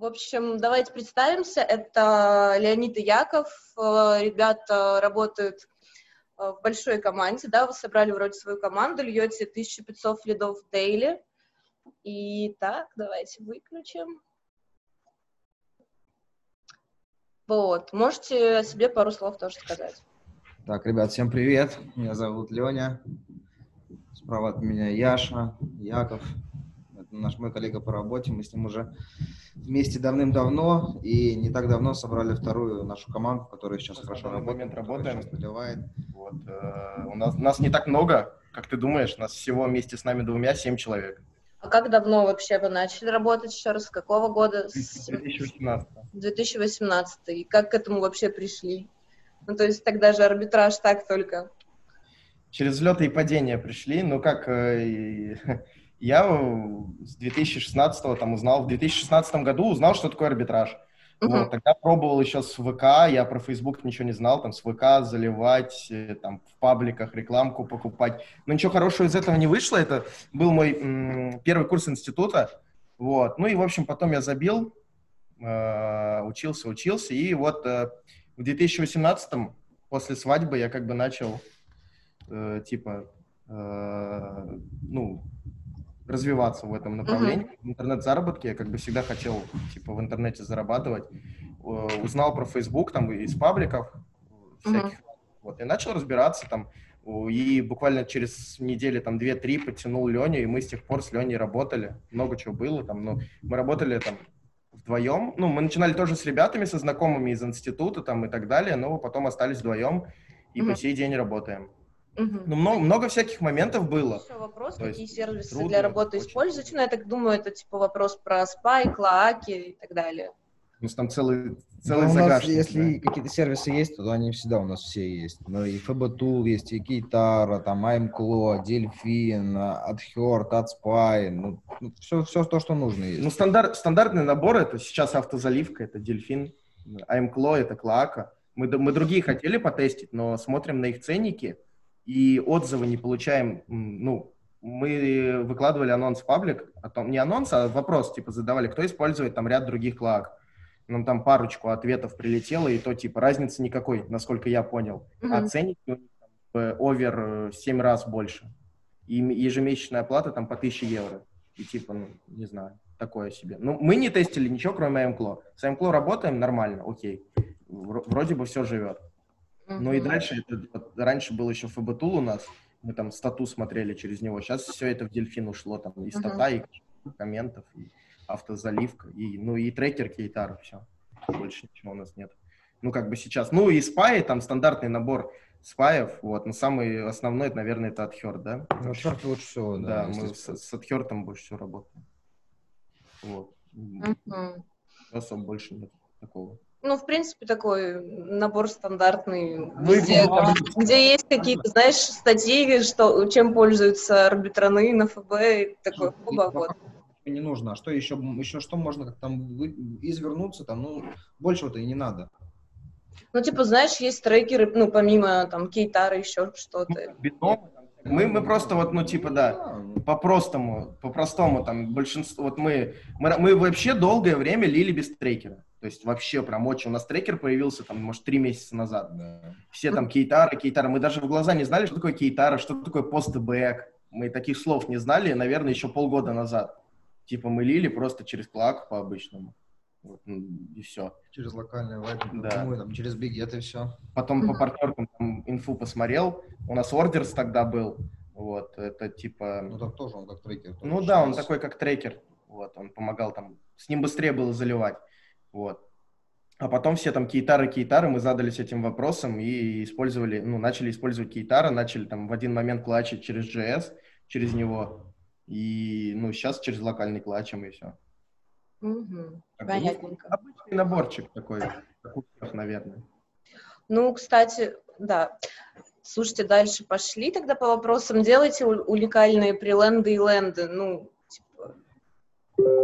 В общем, давайте представимся. Это Леонид и Яков. Э, ребята работают э, в большой команде, да, вы собрали вроде свою команду, льете 1500 лидов в дейли. И так, давайте выключим. Вот, можете о себе пару слов тоже сказать. Так, ребят, всем привет. Меня зовут Леня. Справа от меня Яша, Яков. Наш мой коллега по работе. Мы с ним уже вместе давным-давно и не так давно собрали вторую нашу команду, которая сейчас в хорошо работает. момент работаем. сейчас наливает. Вот, э, у нас, нас не так много, как ты думаешь, нас всего вместе с нами двумя семь человек. А как давно вообще вы начали работать еще раз? С какого года? С 2018. 2018. И как к этому вообще пришли? Ну, то есть тогда же арбитраж так только. Через взлеты и падения пришли. Ну, как э, я с 2016 там узнал, в 2016 году узнал, что такое арбитраж. Мгм. Вот, тогда пробовал еще с ВК, я про Facebook ничего не знал, там с ВК заливать, э, там в пабликах рекламку покупать. Но ничего хорошего из этого не вышло, это был мой м, первый курс института, вот. Ну и, в общем, потом я забил, э, учился, учился, и вот э, в 2018 после свадьбы я как бы начал, э, типа, э, ну, развиваться в этом направлении. В интернет-заработке я как бы всегда хотел, типа, в интернете зарабатывать. Э, Узнал про Facebook там из пабликов всяких. Вот, и начал разбираться там. И буквально через недели, там, две-три подтянул Леню, и мы с тех пор с Леней работали. Много чего было там, но мы работали там вдвоем. Ну, мы начинали тоже с ребятами, со знакомыми из института там и так далее, но потом остались вдвоем и Мгм. по сей день работаем. Мгм. Ну, много, много всяких моментов было. Еще вопрос, То какие есть сервисы трудно для работы очень. используете? Ну, я так думаю, это типа вопрос про спай, клоаки и так далее. У нас там целый, Ну, целый у нас, загашник. если да. какие-то сервисы есть, то они всегда у нас все есть. Ну, и FB Tool есть, и Кейтара, там, AimClaw, Delphin, AdHurt, AdSpy, ну, все, все то, что нужно есть. Ну, стандарт, стандартный набор это сейчас автозаливка, это дельфин, AMCLO, это Клоака. Мы, мы другие хотели потестить, но смотрим на их ценники и отзывы не получаем. Ну, мы выкладывали анонс в паблик, о том, не анонс, а вопрос, типа, задавали, кто использует там ряд других клоак. Нам там парочку ответов прилетело, и то, типа, разницы никакой, насколько я понял. А Мгм. ценники у них там, э, овер 7 раз больше. И ежемесячная оплата там по 1000 евро. И типа, ну, не знаю, такое себе. Ну, мы не тестили ничего, кроме AMCLO. С AMCLO работаем нормально, окей. Вро- Вроде бы все живет. Ну и дальше, это, вот раньше был еще FBTool у нас, мы там стату смотрели через него. Сейчас все это в Дельфин ушло, там и стата, и комментов, и автозаливка, и, ну и трекер кейтар, все. Больше ничего у нас нет. Ну, как бы сейчас. Ну, и спаи, там стандартный набор спаев, вот, но самый основной, это, наверное, это Adherd, да? Ну, AdHurt лучше всего, да. Да, мы с, с Adherd больше всего работаем. Вот. Мгм. Особо больше нет такого. Ну, в принципе, такой набор стандартный, Ну, везде, где есть какие-то, знаешь, статьи, что, чем пользуются арбитраны на ФБ, и такой, хуба, пока вот. Не нужно. А что еще? Еще что можно как там вы- извернуться там? Ну, большего-то и не надо. Ну, типа, знаешь, есть трекеры, ну, помимо там кейтара еще что-то. Битом. Мы, мы просто вот, ну, типа, да, ну, по-простому, по-простому, там, большинство, вот мы, мы, мы вообще долгое время лили без трекера. То есть вообще прям очень. У нас трекер появился, там, может, три месяца назад. да. Все там кейтары, кейтары. Мы даже в глаза не знали, что такое кейтара, что такое постбэк. Мы таких слов не знали, наверное, еще полгода назад. Типа мы лили просто через клак по-обычному. Вот, и все. Через локальные вайпы, Да. напрямую, там, через бигет и все. Потом по партнеркам там инфу посмотрел. У нас ордерс тогда был. Вот, это типа... Ну, так тоже он как трекер. Ну да, он такой как трекер. Вот, он помогал там, с ним быстрее было заливать. Вот. А потом все там кейтары, кейтары, мы задались этим вопросом и использовали, ну, начали использовать кейтара, начали там в один момент клачить через JS, через него. И, ну, сейчас через локальный клачем и все. Бы, ну, Понятненько. Обычный наборчик такой, как у всех, наверное. Ну, кстати, да. Слушайте, дальше пошли тогда по вопросам. Делайте уникальные приленды и ленды. Ну,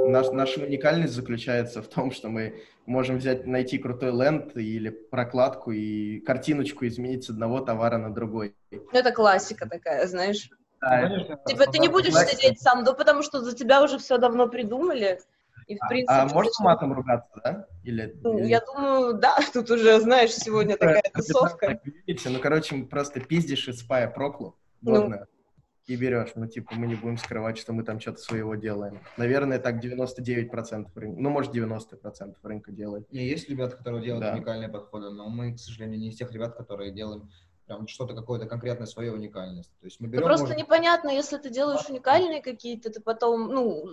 Наш, наша уникальность заключается в том, что мы можем взять, найти крутой ленд или прокладку и картиночку изменить с одного товара на другой. ну, это классика такая, знаешь. Да, Конечно, Типа ты не будешь классика. сидеть сам, да потому что за тебя уже все давно придумали. И, в А- принципе, а можно матом ругаться, да? Или, Ну, или- Я думаю, да, тут уже, знаешь, сегодня такая тусовка. Ну, короче, просто пиздишь из спая проклу, Ну. И берешь. Ну, типа, мы не будем скрывать, что мы там что-то своего делаем. Наверное, так 99% рынка, ну, может, 90% рынка делает. Не, есть ребята, которые делают Да. уникальные подходы, но мы, к сожалению, не из тех ребят, которые делаем прям что-то какое-то конкретное свое уникальность. То есть мы Ну, берем, просто может, непонятно, если ты делаешь уникальные какие-то, ты потом, ну,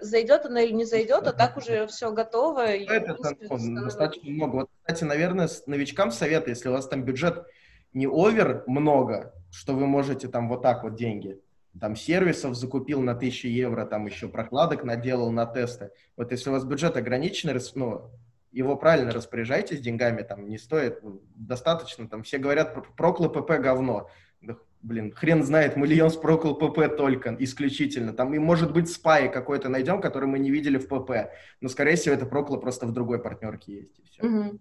зайдет она или не зайдет, а так уже все готово. и, Это принципе, там, становится- достаточно много. Вот, кстати, наверное, новичкам совет, если у вас там бюджет не овер много, что вы можете там вот так вот деньги, там сервисов закупил на 1000 евро, там еще прокладок наделал на тесты. Вот если у вас бюджет ограниченный, ну, его правильно распоряжайтесь деньгами, там не стоит, ну, достаточно, там все говорят, про- прокло ПП говно. Да, блин, хрен знает, мы льем с прокло ПП только, исключительно. Там и может быть спай какой-то найдем, который мы не видели в ПП. Но, скорее всего, это прокло просто в другой партнерке есть. И все. Мгм.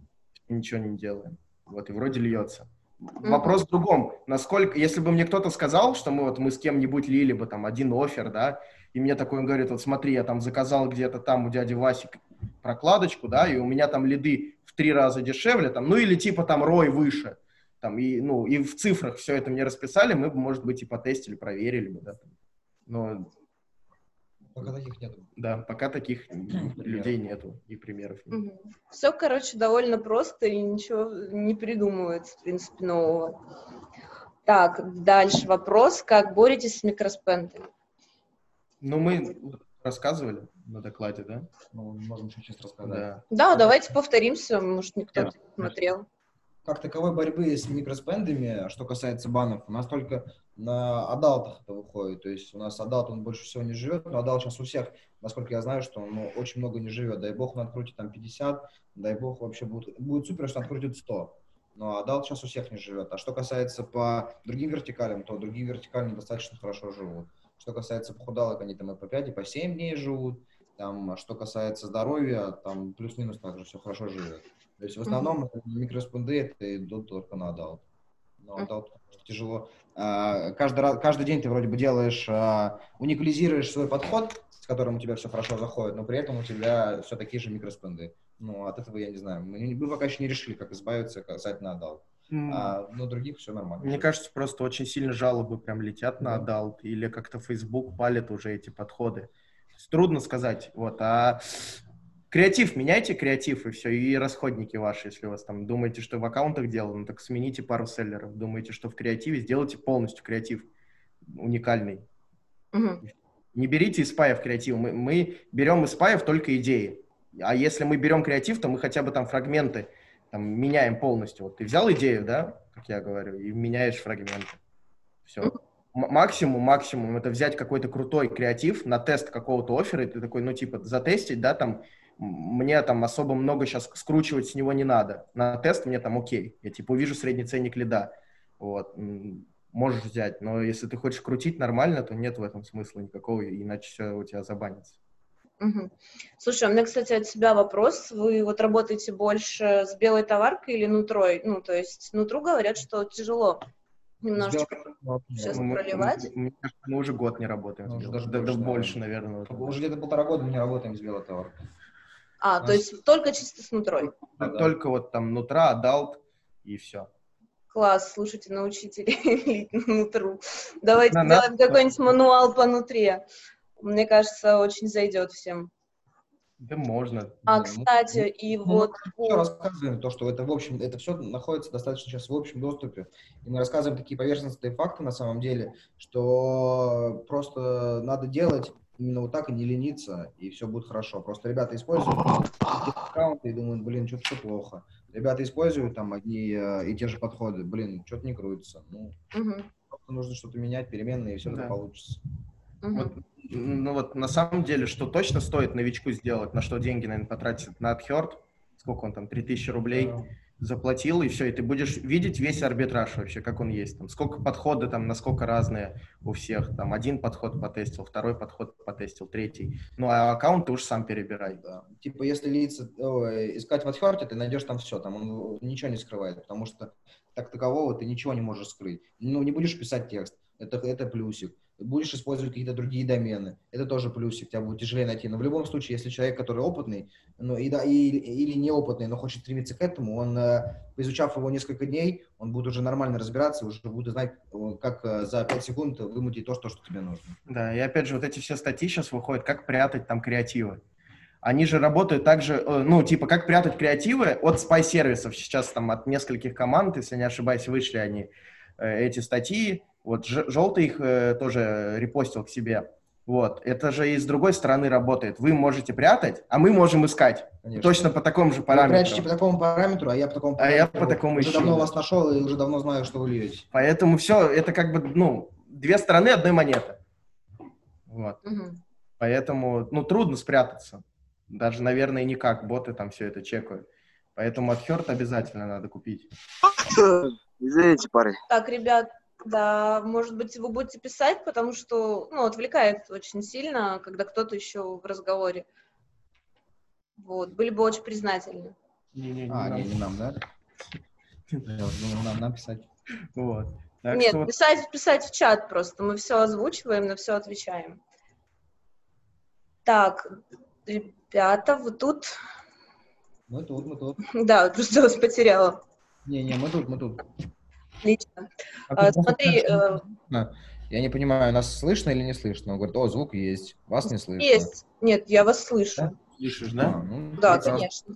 Ничего не делаем. Вот, и вроде льется. Вопрос в другом. Насколько, если бы мне кто-то сказал, что мы вот мы с кем-нибудь лили бы там один офер, да, и мне такой он говорит, вот смотри, я там заказал где-то там у дяди Васи прокладочку, да, и у меня там лиды в три раза дешевле, там, ну или типа там рой выше, там, и, ну, и в цифрах все это мне расписали, мы бы, может быть, и потестили, проверили бы, да. Но, пока таких нет. да, пока таких людей нету и примеров нет. Все, короче, довольно просто и ничего не придумывается, в принципе, нового. Так, дальше вопрос. Как боретесь с микроспендами? Ну, мы рассказывали на докладе, да? Ну, можем чуть-чуть рассказать. Да. Да, давайте повторимся, может, никто Да. не смотрел. Как таковой борьбы с микроспендами, что касается банов, у нас только на адалтах это выходит. То есть у нас adult, он больше всего не живет, но adult сейчас у всех, насколько я знаю, что он ну, очень много не живет. Дай бог, он открутит там 50, дай бог, вообще будет, будет супер, что он открутит 100. Но adult сейчас у всех не живет. А что касается по другим вертикалям, то другие вертикали достаточно хорошо живут. Что касается похудалок, они там и по 5, и по 7 дней живут. Там, а что касается здоровья, там плюс-минус также все хорошо живет. То есть в основном микроспенды это идут только на adult. Но adult тяжело. А, Каждый, раз, каждый день ты вроде бы делаешь, а, уникализируешь свой подход, с которым у тебя все хорошо заходит, но при этом у тебя все такие же микроспенды. Ну, от этого я не знаю. Мы, не- мы пока еще не решили, как избавиться касательно adult. М, А, но других все нормально. Мне кажется, просто очень сильно жалобы прям летят на Да. adult, или как-то Facebook палит уже эти подходы. Трудно сказать. Вот, а креатив, меняйте креатив и все, и расходники ваши, если у вас там думаете, что в аккаунтах дело, ну так смените пару селлеров. Думаете, что в креативе, сделайте полностью креатив уникальный. Мгм. Не берите из спаев креатив. Мы, мы берем из спаев только идеи. А если мы берем креатив, то мы хотя бы там фрагменты там, меняем полностью. Вот ты взял идею, да, как я говорю, и меняешь фрагменты. Все. Максимум, максимум это взять какой-то крутой креатив на тест какого-то оффера, и ты такой, ну, типа, затестить, да, там, мне там особо много сейчас скручивать с него не надо. На тест мне там окей. Я, типа, увижу средний ценник лида. Вот. Можешь взять, но если ты хочешь крутить нормально, то нет в этом смысла никакого, иначе все у тебя забанится. Мгм. Слушай, у меня, кстати, от себя вопрос. Вы вот работаете больше с белой товаркой или нутрой? Ну, то есть нутру говорят, что тяжело немножечко. Сейчас Мы- проливать? мы- Мне кажется, мы уже год не работаем. Ну, даже да, да больше, наверное. уже. Уже где-то полтора года мы не работаем с белой товаркой. А, то есть только чисто с нутрой. Да, да. Только вот там нутра, adult и все. Класс, слушайте, научите лить нутру. Давайте На- сделаем на- какой-нибудь мануал по нутре. Мне кажется, очень зайдет всем. Да можно. А, Ну, кстати, и Ну, вот мы рассказываем, то, что это в общем, это все находится достаточно сейчас в общем доступе. И мы рассказываем такие поверхностные факты на самом деле, что просто надо делать именно вот так и не лениться, и все будет хорошо. Просто ребята используют аккаунты и думают, блин, что-то все плохо. Ребята используют там одни э, и те же подходы, блин, что-то не крутится. Ну, Мгм, просто нужно что-то менять, переменные, и все Да. это получится. мгм. Вот, ну вот на самом деле, что точно стоит новичку сделать, на что деньги, наверное, потратить на AdHerd, сколько он там, 3000 рублей заплатил, и все, и ты будешь видеть весь арбитраж вообще, как он есть. Там, сколько подходы, там, насколько разные у всех. Там один подход потестил, второй подход потестил, третий. Ну, а аккаунт ты уж сам перебирай. Да. Типа, если лица, ой, искать в AdHeart, ты найдешь там все, там он ничего не скрывает, потому что так такового ты ничего не можешь скрыть. Ну, не будешь писать текст, это, это плюсик. Будешь использовать какие-то другие домены. Это тоже плюсик, тебя будет тяжелее найти. Но в любом случае, если человек, который опытный, ну, и, да, и, или неопытный, но хочет стремиться к этому, он, э, изучав его несколько дней, он будет уже нормально разбираться, уже будет знать, как э, за 5 секунд вымутить то, что, что тебе нужно. Да, и опять же, вот эти все статьи сейчас выходят, как прятать там креативы. Они же работают также, э, ну, типа, как прятать креативы от спай-сервисов. Сейчас там от нескольких команд, если не ошибаюсь, вышли они, эти статьи, вот желтый их э, тоже репостил к себе. Вот. Это же и с другой стороны работает. Вы можете прятать, а мы можем искать. Конечно. Точно по такому же параметру. Вы прячете по такому параметру, а я по такому параметру. А я по такому Уже ищу. давно вас нашел и уже давно знаю, что вы льете. Поэтому все, это как бы, ну, две стороны одной монеты. Вот. Угу. Поэтому, ну, трудно спрятаться. Даже, наверное, никак. Боты там все это чекают. Поэтому от Хёрт обязательно надо купить. Извините, парень. Так, ребят, да, может быть, вы будете писать, потому что, ну, отвлекает очень сильно, когда кто-то еще в разговоре. Вот, были бы очень признательны. Не, не, не, а, не, не нам, да? Я думал, нам, нам писать. Вот. Так Нет, что... писать, писать в чат просто. Мы все озвучиваем, на все отвечаем. Так, ребята, вы тут? Мы тут, мы тут. Да, просто вас потеряла. Не-не, мы тут, мы тут. Отлично. А, смотри... Э... Я не понимаю, нас слышно или не слышно? Он говорит, о, звук есть, вас не слышно. Есть. Нет, я вас слышу. Да? Слышишь, да? А, ну, да, прекрасно. конечно.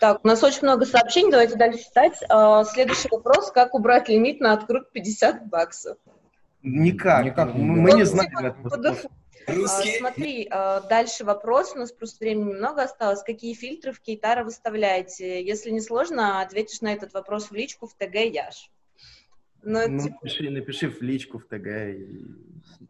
Так, у нас очень много сообщений, давайте дальше читать. А, следующий вопрос, как убрать лимит на открут 50 баксов? Никак. Никак. Мы, мы не знаем этого. А, смотри, а, дальше вопрос, у нас просто времени немного осталось. Какие фильтры в Кейтара выставляете? Если не сложно, ответишь на этот вопрос в личку в ТГ Яш. Ну, ну типа... напиши, напиши в личку в ТГ. И...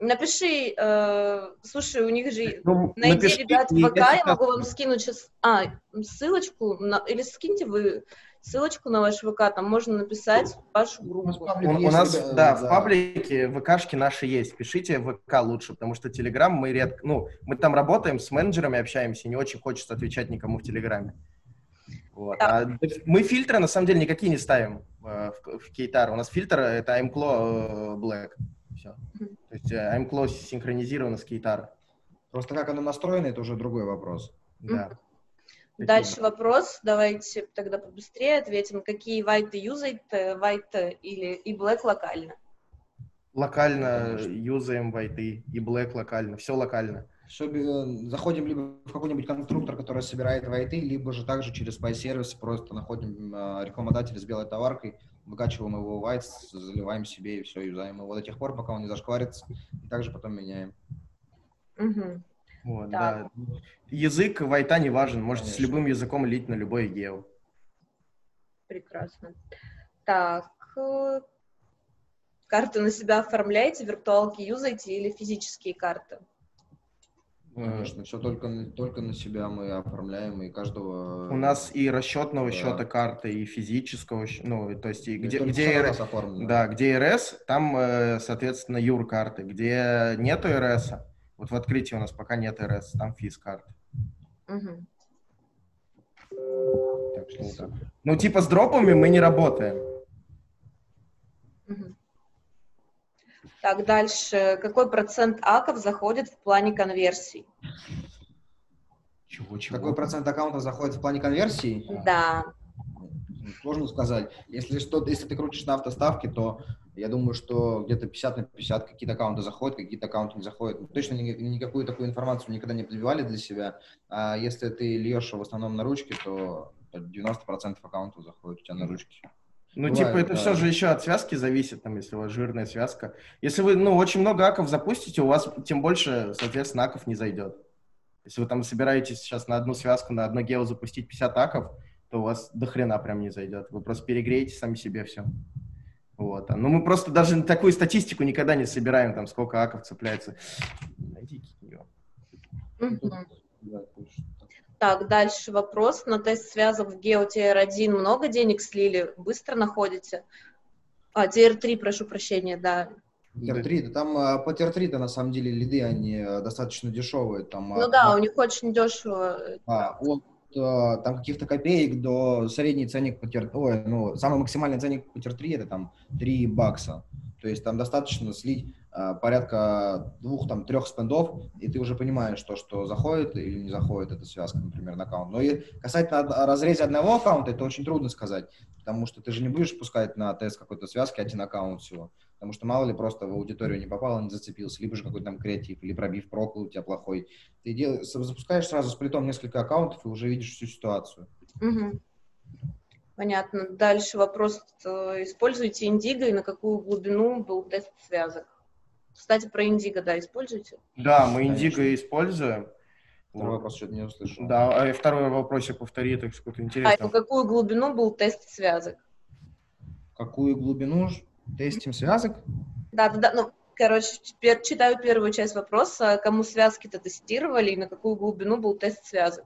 Напиши, э, слушай, у них же... Ну, найди напиши, ребят в ВК, я могу вам скинуть сейчас... А, ссылочку, на... или скиньте вы ссылочку на ваш ВК, там можно написать вашу группу. У, у нас, да, в паблике ВКшки наши есть. Пишите в ВК лучше, потому что Телеграм мы редко, ну, мы там работаем, с менеджерами общаемся, не очень хочется отвечать никому в Телеграме. Вот. Да. А мы фильтры, на самом деле, никакие не ставим э, в, в Кейтар. У нас фильтр — это э, Black. Все. То есть э, iMclaw синхронизировано с Кейтар. Просто как оно настроено, это уже другой вопрос. Да. Дальше вопрос, давайте тогда побыстрее ответим. Какие white юзаете, white или и black локально? Локально юзаем white и black локально, все локально. Все, э, заходим либо в какой-нибудь конструктор, который собирает white, либо же также через spy сервис просто находим э, рекламодателя с белой товаркой, выкачиваем его white, заливаем себе и все, юзаем его до тех пор, пока он не зашкварится, и также потом меняем. Угу. Вот, да. да. Язык вайта не важен, можете Конечно. с любым языком лить на любой гео. Прекрасно. Так, э, карты на себя оформляете, виртуалки юзаете или физические карты? Конечно, все только, только на себя мы оформляем, и каждого... У нас и расчетного да. счета карты, и физического, ну, то есть, и где, где, РС, да, где РС, там, э, соответственно, юр карты, где нету РС, вот в открытии у нас пока нет РС, там физ карт. Угу. Так что вот так. Ну, типа с дропами мы не работаем. Угу. Так, дальше. Какой процент аков заходит в плане конверсий? Чего, чего? Какой процент аккаунтов заходит в плане конверсий? Да. Сложно сказать. Если, что, если ты крутишь на автоставке, то я думаю, что где-то 50 на 50 какие-то аккаунты заходят, какие-то аккаунты не заходят. Точно ни, никакую такую информацию никогда не подбивали для себя. А если ты льешь в основном на ручки, то 90% аккаунтов заходит у тебя на ручки. Ну, Бывает, типа, это да. все же еще от связки зависит, там, если у вас жирная связка. Если вы, ну, очень много аков запустите, у вас тем больше, соответственно, аков не зайдет. Если вы там собираетесь сейчас на одну связку, на одно гео запустить 50 аков, то у вас до хрена прям не зайдет. Вы просто перегреете сами себе все. Вот. Ну, мы просто даже такую статистику никогда не собираем, там, сколько аков цепляется. Найдите ее. Так, дальше вопрос. На тест связок в GeoTR1 много денег слили? Быстро находите? А, TR3, прошу прощения, да. TR3, да там а, по TR3-то на самом деле лиды, они а, достаточно дешевые. Там, а, ну да, а, у них очень дешево. А, от Э, там каких-то копеек до средний ценник по тир... Ой, ну, самый максимальный ценник по тир 3 это там 3 бакса. То есть там достаточно слить а, порядка двух, там, трех спендов, и ты уже понимаешь то, что заходит или не заходит эта связка, например, на аккаунт. Но и касательно разрезе одного аккаунта, это очень трудно сказать, потому что ты же не будешь пускать на тест какой-то связки один аккаунт всего. Потому что мало ли просто в аудиторию не попал, не зацепился, либо же какой-то там креатив, или пробив прокл у тебя плохой. Ты дел... запускаешь сразу с плитом несколько аккаунтов и уже видишь всю ситуацию. Угу. Понятно. Дальше вопрос. Э, используете Индиго и на какую глубину был тест связок? Кстати, про Индиго, да, используете? Да, мы Индиго используем. Второй вопрос что-то не услышал. Да, а второй вопрос я повтори, так что-то А интересно. на какую глубину был тест связок? Какую глубину тестим связок? Да, да, да. Ну, короче, теперь читаю первую часть вопроса. Кому связки-то тестировали и на какую глубину был тест связок?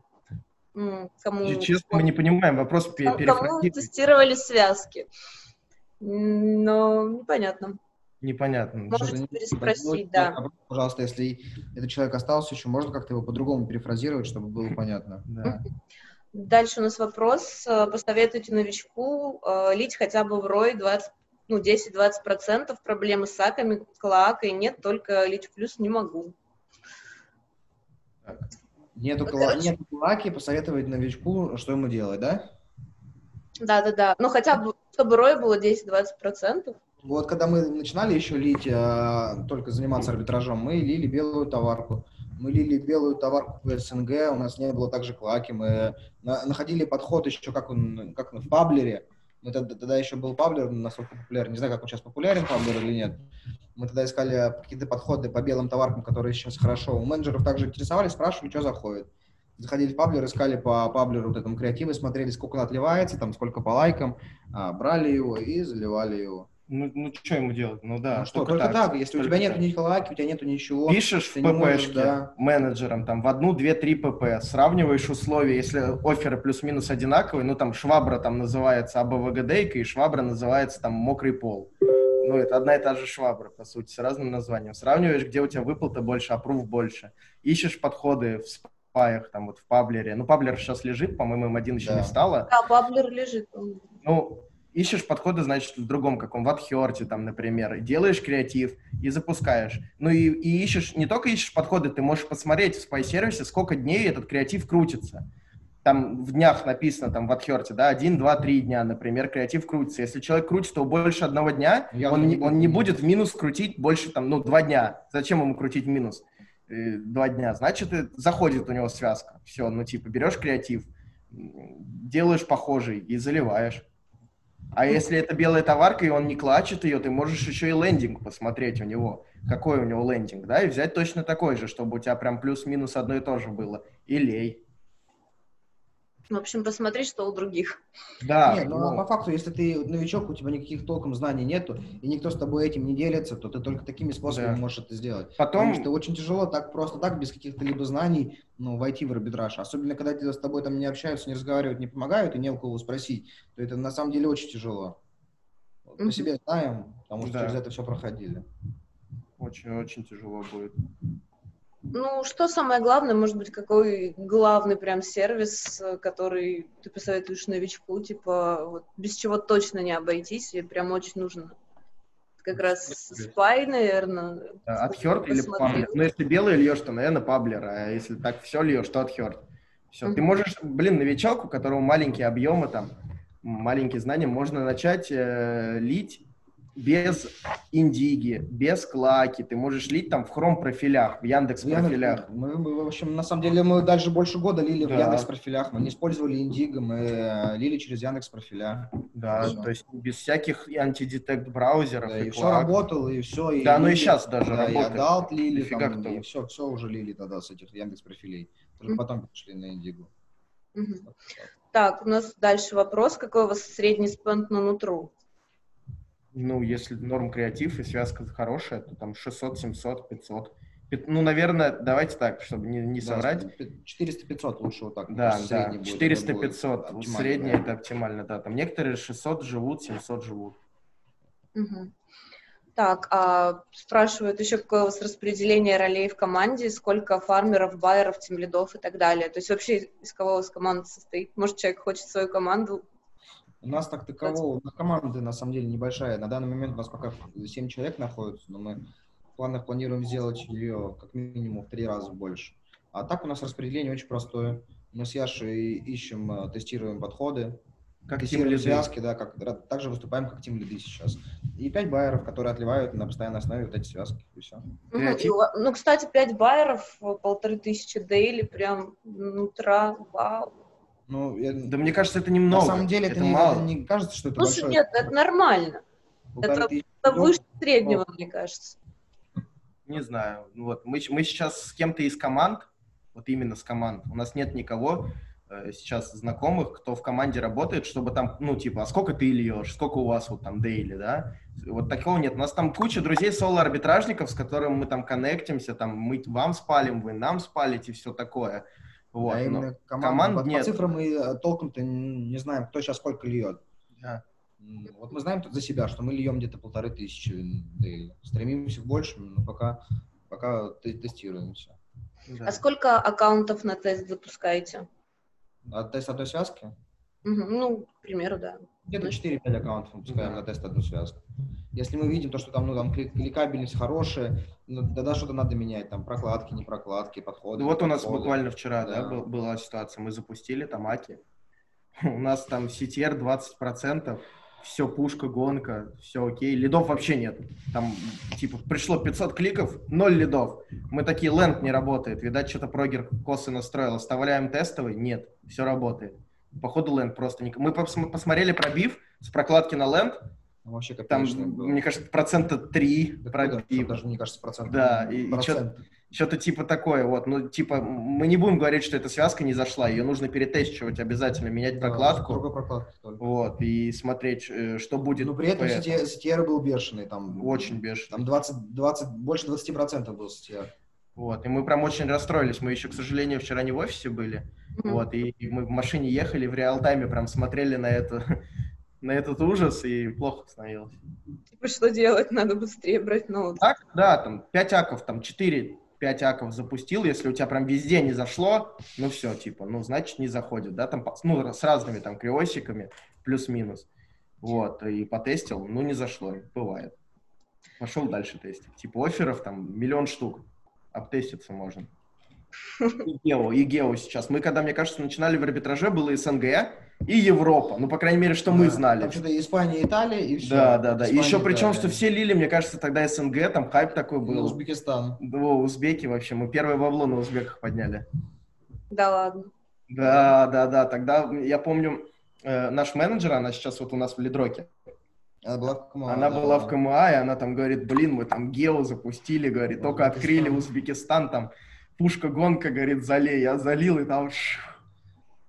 Кому, Честно, мы не понимаем, вопрос пе- кому тестировали связки? Но непонятно. Непонятно. Может, Что-то не- переспросить, Ну, да. Пожалуйста, если этот человек остался еще, можно как-то его по-другому перефразировать, чтобы было понятно? Да. Дальше у нас вопрос. Э, Посоветуйте новичку э, лить хотя бы в рой 20, ну, 10-20%. Проблемы с саками, клоакой нет, только лить в плюс не могу. Так. Нету, Ну, кла- короче- нету клаки, посоветовать новичку, что ему делать, да? Да-да-да. Ну, хотя бы, чтобы рой было 10-20%. Вот когда мы начинали еще лить, э, только заниматься арбитражом, мы лили белую товарку. Мы лили белую товарку в СНГ, у нас не было также клаки. Мы на- находили подход еще как, он, как в паблере. Мы тогда, тогда еще был паблер, насколько популярен. Не знаю, как он сейчас популярен, паблер или нет. Мы тогда искали какие-то подходы по белым товаркам, которые сейчас хорошо. У менеджеров также интересовались, спрашивали, что заходит. Заходили в паблер, искали по паблеру вот этому креативы, смотрели, сколько он отливается, там сколько по лайкам, а, брали его и заливали его. Ну, ну что ему делать? Ну да, Ну что, только так, если у только тебя нет так. ни лайки, у тебя нету ничего. Пишешь в ППшке да. менеджером там в одну, две, три ПП, сравниваешь условия, если оферы плюс-минус одинаковые, ну там швабра там называется АБВГД, и швабра называется там мокрый пол. Ну, это одна и та же швабра, по сути, с разным названием. Сравниваешь, где у тебя выплата больше, аппрув больше. Ищешь подходы в спаях, там вот в паблере. Ну, паблер сейчас лежит, по-моему, им один еще Да. не стало. Да, паблер лежит. Ну, ищешь подходы, значит, в другом каком, в Адхерте, там, например, делаешь креатив и запускаешь. Ну и, и ищешь, не только ищешь подходы, ты можешь посмотреть в спай-сервисе, сколько дней этот креатив крутится. Там в днях написано, там, в Адхерте, да, один, два, три дня, например, креатив крутится. Если человек крутит его больше одного дня, Явно он, не не, он не минус. будет в минус крутить больше, там, ну, два дня. Зачем ему крутить минус? Э, Два дня. Значит, э, заходит у него связка. Все, ну, типа, берешь креатив, делаешь похожий и заливаешь. А если это белая товарка, и он не клачет ее, ты можешь еще и лендинг посмотреть у него, какой у него лендинг, да, и взять точно такой же, чтобы у тебя прям плюс-минус одно и то же было. И лей. В общем, посмотри, что у других. Да, Нет, ну, а ну, по факту, если ты новичок, у тебя никаких толком знаний нету, и никто с тобой этим не делится, то ты только такими способами Да. можешь это сделать. Потом- Потому что очень тяжело так просто так, без каких-то либо знаний, ну, войти в арбитраж. Особенно, когда тебе с тобой там не общаются, не разговаривают, не помогают, и не у кого спросить, то это на самом деле очень тяжело. Вот По Мгм. себе знаем, потому что Да. через это все проходили. очень-очень тяжело будет. Ну, что самое главное, может быть, какой главный прям сервис, э, который ты посоветуешь новичку, типа, вот, без чего точно не обойтись, и прям очень нужно. Как раз спай, наверное. Да, Адхерт или паблер. Ну, если белый льешь, то, наверное, паблер. А если так все льешь, то Адхерт. Все. Ты Мгм. можешь, блин, новичок, у которого маленькие объемы, там, маленькие знания, можно начать э, лить без индиги, без клаки. Ты можешь лить там в хром профилях, в Яндекс В профилях. Мы, мы, в общем, на самом деле, мы дальше больше года лили в Да. Яндекс профилях. Мы не использовали Индиго, мы э, лили через Яндекс профиля. Да, Всё. то есть без всяких антидетект браузеров Да, и, и все работало, и все. И Да, ну и лили, щас даже да, работает. И лили, Дофига там, кто. и все, все уже лили тогда с этих Яндекс профилей. Только Мгм. потом перешли на Индиго. Мгм. Так, у нас дальше вопрос. Какой у вас средний спенд на нутру? Ну, если норм креатив и связка хорошая, то там 600, 700, 500. Пят- Ну, наверное, давайте так, чтобы не, не соврать. 400-500 лучше вот так. Да, да, средний будет, это 400-500. будет Вот оптимально, Средний да. это оптимально, да. Там некоторые 600 живут, 700 живут. Мгм. Так, а спрашивают еще, какое у вас распределение ролей в команде, сколько фармеров, байеров, тимлидов и так далее. То есть вообще из кого у вас команда состоит? Может, человек хочет свою команду? У нас так такового, у нас команда на самом деле небольшая. На данный момент у нас пока 7 человек находится, но мы планах планируем сделать ее как минимум в три раза больше. А так у нас распределение очень простое. Мы с Яшей ищем, э, тестируем подходы, Как тестируем связки, да, как, также выступаем как тим лиды сейчас. И пять байеров, которые отливают на постоянной основе вот эти связки, и все. Мгм, Креатив. и у ва- Ну, кстати, 5 байеров, э, полторы тысячи дейли, прям ну, утра, вау. Ну, я- Да мне кажется, это немного. на самом деле это, не, мало. это не кажется, что это Слушай, большое. нет, это нормально. Полторы это- тысячи Это лидов. выше среднего, мне кажется. Не знаю. Вот мы, мы сейчас с кем-то из команд, вот именно с команд, у нас нет никого э, сейчас знакомых, кто в команде работает, чтобы там, ну, типа, а сколько ты льешь, сколько у вас вот там дейли, да? Вот такого нет. У нас там куча друзей соло-арбитражников, с которыми мы там коннектимся, там мы вам спалим, вы нам спалите, все такое. Вот. а но- именно команд, команд по, по нет. цифрам мы э, толком-то не знаем, кто сейчас сколько льет. Да. Вот мы знаем тут за себя, что мы льем где-то полторы тысячи дейли. Стремимся к большему, но пока, пока те- тестируем все. да. А сколько аккаунтов на тест запускаете? А тест одной связки? Мгм, Ну, к примеру, да. Где-то 4-5 аккаунтов мы пускаем Да. на тест одну связку. Если мы видим то, что там, ну, там клик- кликабельность хорошая, ну, тогда что-то надо менять, там прокладки, не прокладки, подходы. Ну, вот у нас подходы. буквально вчера да. Да. был- была ситуация. Мы запустили там Аки. У нас там CTR 20%, все пушка, гонка, все окей. Лидов вообще нет. Там, типа, пришло 500 кликов, 0 лидов. Мы такие, ленд не работает. Видать, что-то прогер косы настроил. Оставляем тестовый? Нет, все работает. Походу, ленд просто не... Мы пос- посмотрели пробив с прокладки на ленд. Там вообще Там, копеечный был. мне кажется, процента 3 Да там пробив. даже, мне кажется, процент. Да, и- и. Что-то типа такое, вот. Ну, типа, мы не будем говорить, что эта связка не зашла. Ее нужно перетестировать обязательно, менять Да, прокладку. Другой прокладки только. Вот, и смотреть, э, что будет. Но при этом CTR, CTR был бешеный, там Очень бешено. Там 20, 20, больше 20% был CTR. Вот, и мы прям очень расстроились. Мы еще, к сожалению, вчера не в офисе были. Мгм. Вот, и, мы в машине ехали, в реал-тайме прям смотрели на это, на этот ужас, и плохо становилось. Типа, что делать? Надо быстрее брать ноут. Так, да, там 5 аков, там 4 5 аков запустил, если у тебя прям везде не зашло, ну все, типа, ну, значит, не заходит, да, там, ну, с разными там криосиками, плюс-минус, вот, и потестил, ну, не зашло, бывает. Пошел дальше тестить. Типа, офферов там миллион штук, обтеститься можно. И Гео, и Гео сейчас. Мы, когда, мне кажется, начинали в арбитраже, было СНГ и Европа. Ну, по крайней мере, что мы Да, знали. Там что-то Испания, Италия и все. Да, да, да. И еще причем, что все лили, мне кажется, тогда СНГ, там хайп такой был. Узбекистан. Да, узбеки вообще. Мы первое бабло на узбеках подняли. Да ладно. Да, да, да. Тогда я помню, э, наш менеджер, она сейчас вот у нас в Лидроке, Она была в КМА. она да. была в КМА, и она там говорит, блин, мы там Гео запустили, говорит, только Узбекистан. открыли Узбекистан, там пушка-гонка, говорит, залей. Я залил, и там...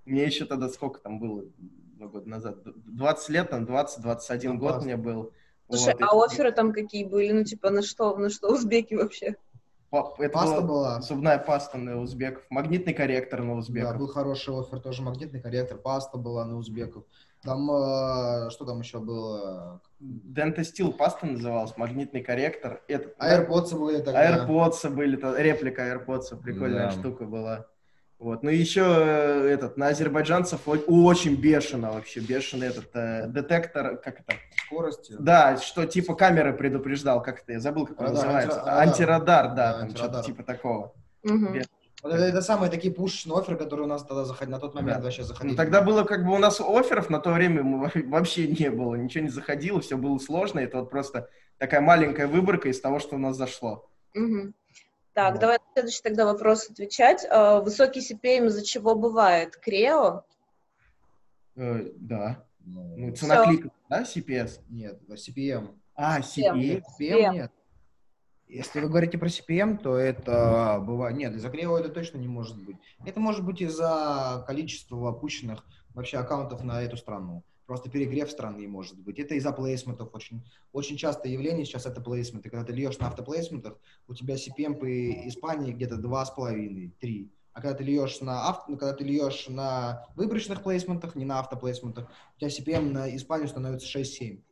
Мне еще тогда сколько там было? Два года назад. 20 лет, там 20-21 Ну, год мне был. Слушай, Вот, а и- офферы там какие были? Ну, типа, на что, на что узбеки вообще? Это Паста была была. зубная паста на узбеков, магнитный корректор на Да, узбеков. был хороший оффер, тоже магнитный корректор, паста была на узбеков. Там, э, что там еще было? Steel паста называлась, магнитный корректор. Этот, AirPods были тогда. AirPods были, то- реплика AirPods, прикольная Да. штука была. Вот. Ну еще э, этот, на азербайджанцев очень бешено вообще, бешеный этот э, детектор, как это? Скорости. Да, что типа камеры предупреждал, как это, я забыл, как он Радар, называется. антирадар. Антирадар, да, Да, там антирадар. что-то типа такого. Мгм. Вот это, это самые такие пушечные офферы, которые у нас тогда заходили, на тот момент Да. вообще заходили. Ну, тогда было как бы у нас офферов на то время мы вообще не было, ничего не заходило, все было сложно, это вот просто такая маленькая выборка из того, что у нас зашло. Мгм. Так, Вот. давай на следующий тогда вопрос отвечать. А, Высокий CPM из-за чего бывает? Крео? Э, да. Ну, Ну, цена Всё. клика, да, CPS? Нет, CPM. А, CPM. CPS. CPM нет. Если вы говорите про CPM, то это бывает... Нет, из-за Крео это точно не может быть. Это может быть из-за количества опущенных вообще аккаунтов на эту страну. Просто перегрев страны может быть. Это из-за плейсментов. Очень, очень частое явление сейчас это плейсменты. Когда ты льешь на автоплейсментах, у тебя CPM по Испании где-то 2,5-3. А когда ты льешь на, авто, ну, когда ты льешь на выборочных плейсментах, не на автоплейсментах, у тебя CPM на Испанию становится 6-7.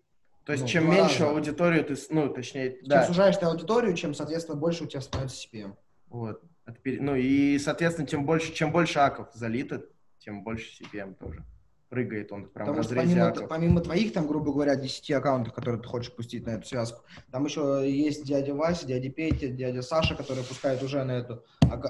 То есть, Ну, чем меньше раза. аудиторию ты, ну, точнее, Чем да, сужаешь ты аудиторию, чем, соответственно, больше у тебя становится CPM. вот. Ну, и, соответственно, тем больше, чем больше аков залито, тем больше CPM тоже. прыгает он прям Потому что помимо, аков. помимо твоих, там, грубо говоря, 10 аккаунтов, которые ты хочешь пустить на эту связку, там еще есть дядя Вася, дядя Петя, дядя Саша, которые пускают уже на эту,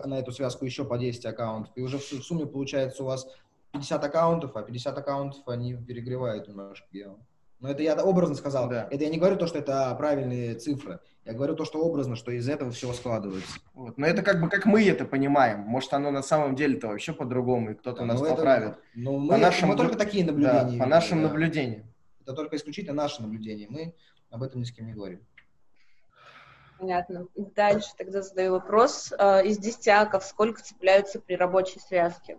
на эту связку еще по 10 аккаунтов. И уже в сумме получается у вас 50 аккаунтов, а 50 аккаунтов они перегревают немножко гео. Но это я образно сказал. Да. Это я не говорю то, что это правильные цифры. Я говорю то, что образно, что из этого всего складывается. Вот. Но это как бы как мы это понимаем. Может, оно на самом деле-то вообще по-другому, и кто-то нас Ну, это- поправит. Ну, мы, По нашим мы только такие Да, наблюдения. по видим, нашим да. наблюдениям. Это только исключительно наши наблюдения. Мы об этом ни с кем не говорим. Понятно. Дальше тогда задаю вопрос. Э, Из 10 аков сколько цепляются при рабочей связке?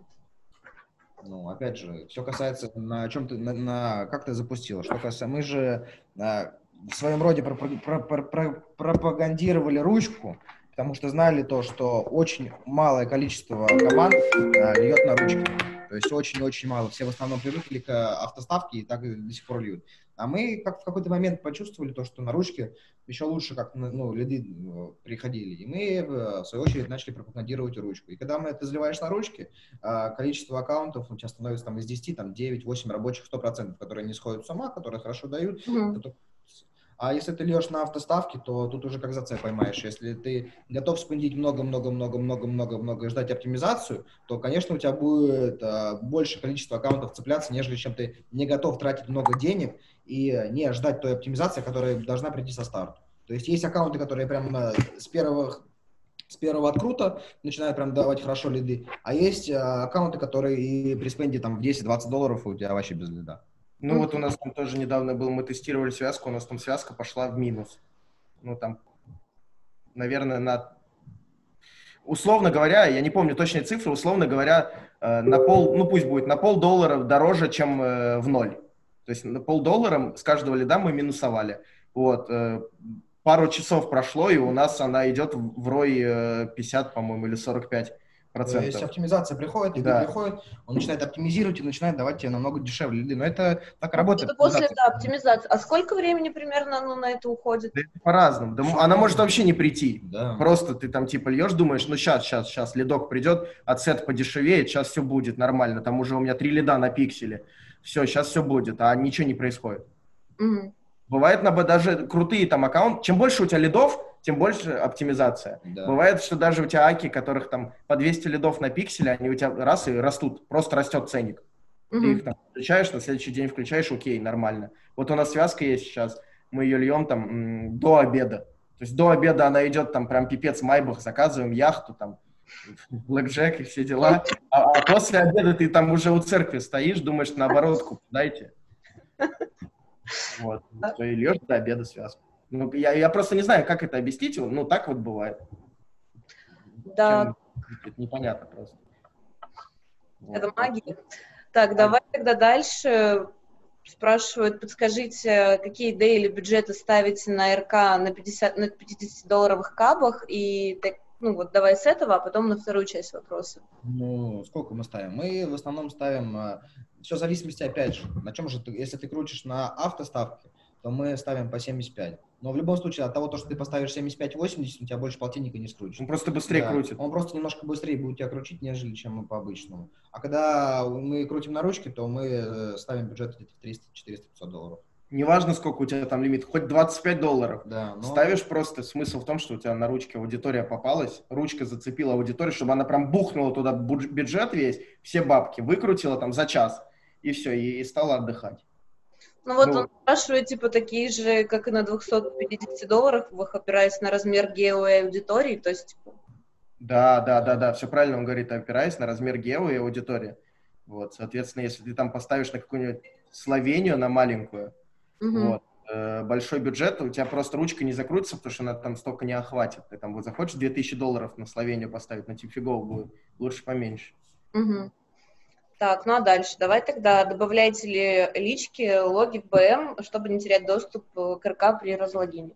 Ну, опять же, все касается на чем ты, на, на- как ты запустила. Что касается, мы же а, в своем роде пропа- про- про- про- пропагандировали ручку, потому что знали то, что очень малое количество команд а, льет на ручки. То есть очень-очень мало. Все в основном привыкли к автоставке и так до сих пор льют. А мы как в какой-то момент почувствовали то, что на ручке еще лучше как ну, лиды э, приходили. И мы, в свою очередь, начали пропагандировать ручку. И когда мы это заливаешь на ручки, а, количество аккаунтов у тебя становится там из 10, там 9, 8 рабочих 100%, которые не сходят с ума, которые хорошо дают. Мгм. А если ты льешь на автоставке, то тут уже как зацеп поймаешь. Если ты готов спендить много-много-много-много-много-много и ждать оптимизацию, то, конечно, у тебя будет а, больше количество аккаунтов цепляться, нежели чем ты не готов тратить много денег и не ждать той оптимизации, которая должна прийти со старта. То есть есть аккаунты, которые прям а, с первых с первого открута начинают прям давать хорошо лиды, а есть а, аккаунты, которые и при спенде там в 10-20 долларов у тебя вообще без лида. Ну вот у нас там тоже недавно был, мы тестировали связку, у нас там связка пошла в минус. Ну там, наверное, на... Условно говоря, я не помню точные цифры, условно говоря, э, на пол, ну пусть будет на пол доллара дороже, чем э, в ноль. То есть на пол доллара с каждого лида мы минусовали. Вот. э, Пару часов прошло, и у нас она идет в рой э, 50, по-моему, или 45 То есть процентов. оптимизация приходит, лиды Да. приходит, он начинает оптимизировать и начинает давать тебе намного дешевле лиды. Но это так работает. Это после да, оптимизации. А сколько времени примерно ну, на это уходит? Да это по-разному. Да она может вообще не прийти. Да. Просто ты там типа льешь, думаешь, ну сейчас, сейчас, сейчас лидок придет, ацет подешевеет, сейчас все будет нормально. Там уже у меня три лида на пикселе. Все, сейчас все будет, а ничего не происходит. Мгм. Бывает на даже крутые там аккаунты. Чем больше у тебя лидов, тем больше оптимизация. Да. Бывает, что даже у тебя аки, которых там по 200 лидов на пикселе, они у тебя раз и растут. Просто растет ценник. Ты Мгм. их там включаешь, на следующий день включаешь, окей, нормально. Вот у нас связка есть сейчас, мы ее льем там м, до обеда. То есть до обеда она идет там прям пипец майбах, заказываем яхту там, блэкджек и все дела. А, а после обеда ты там уже у церкви стоишь, думаешь, на оборотку дайте. Вот. То и льешь до обеда связку. Ну, я, я просто не знаю, как это объяснить, ну, так вот бывает. Да, Чем- это непонятно просто. Вот. это магия. Так, давай тогда дальше. Спрашивают, подскажите, какие дейли бюджеты ставите на РК на 50, на 50-долларовых кабах? И так, ну вот давай с этого, а потом на вторую часть вопроса. Ну, сколько мы ставим? Мы в основном ставим, все в зависимости, опять же, на чем же ты, если ты крутишь на автоставке, то мы ставим по 75. Но в любом случае, от того, то, что ты поставишь 75-80, у тебя больше полтинника не скрутишь. Он просто быстрее Да, крутит. Он просто немножко быстрее будет тебя крутить, нежели чем по обычному. А когда мы крутим на ручке, то мы э, ставим бюджет где-то в 300, 400, 500 долларов. Неважно, сколько у тебя там лимит, хоть 25 долларов. Да, но... Ставишь просто, смысл в том, что у тебя на ручке аудитория попалась, ручка зацепила аудиторию, чтобы она прям бухнула туда бюджет весь, все бабки, выкрутила там за час, и все, и, и стала отдыхать. Ну вот Ну. он спрашивает, типа, такие же, как и на 250 долларах, опираясь на размер гео и аудитории, то есть, типа, Да, да, да, да, все правильно он говорит, опираясь на размер гео и аудитории. Вот, соответственно, если ты там поставишь на какую-нибудь Словению, на маленькую, мгм. вот, э, большой бюджет, у тебя просто ручка не закрутится, потому что она там столько не охватит. Ты там вот захочешь 2000 долларов на Словению поставить, но тебе фигово будет, лучше поменьше. Мгм. Так, ну а дальше? Давай тогда добавляйте ли лички, логи в БМ, чтобы не терять доступ э, к РК при разлогине?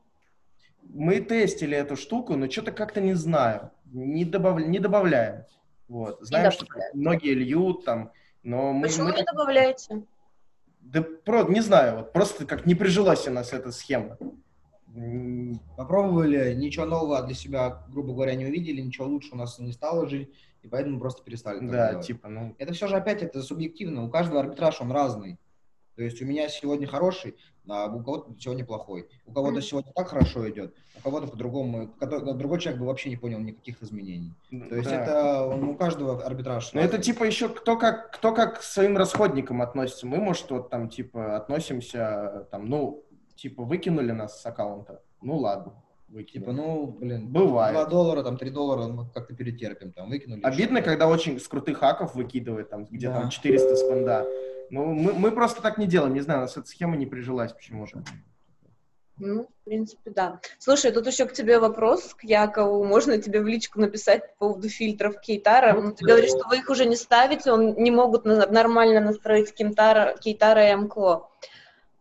Мы тестили эту штуку, но что-то как-то не знаю. Не, добав... не добавляем. Вот. Знаем, что добавляем. многие льют там, но мы, Почему мы не добавляете? Да про... не знаю, вот просто как не прижилась у нас эта схема. Попробовали, ничего нового для себя, грубо говоря, не увидели, ничего лучше у нас не стало жить, и поэтому просто перестали Да, делать. типа, ну, Это все же опять это субъективно, у каждого арбитраж он разный. То есть у меня сегодня хороший, а у кого-то сегодня плохой. У кого-то Мгм. сегодня так хорошо идет, у кого-то по-другому, который- другой человек бы вообще не понял никаких изменений. То есть да. это ну, у каждого арбитраж. Ну, это типа еще кто как, кто как к своим расходникам относится. Мы, может, вот там, типа, относимся, там, ну, типа, выкинули нас с аккаунта. Ну, ладно, выкинули. Типа, ну, блин, Бывает. 2 доллара, там 3 доллара, мы как-то перетерпим, там, выкинули. Обидно, когда очень с крутых хаков выкидывает, там, где Да. там 400 спенда. Ну, мы, мы просто так не делаем, не знаю, у нас эта схема не прижилась почему-то. Ну, в принципе, да. Слушай, тут еще к тебе вопрос, к Якову. Можно тебе в личку написать по поводу фильтров Кейтара? Ну, ты говоришь, что вы их уже не ставите, он не могут нормально настроить Кейтара, Кейтара и МКО.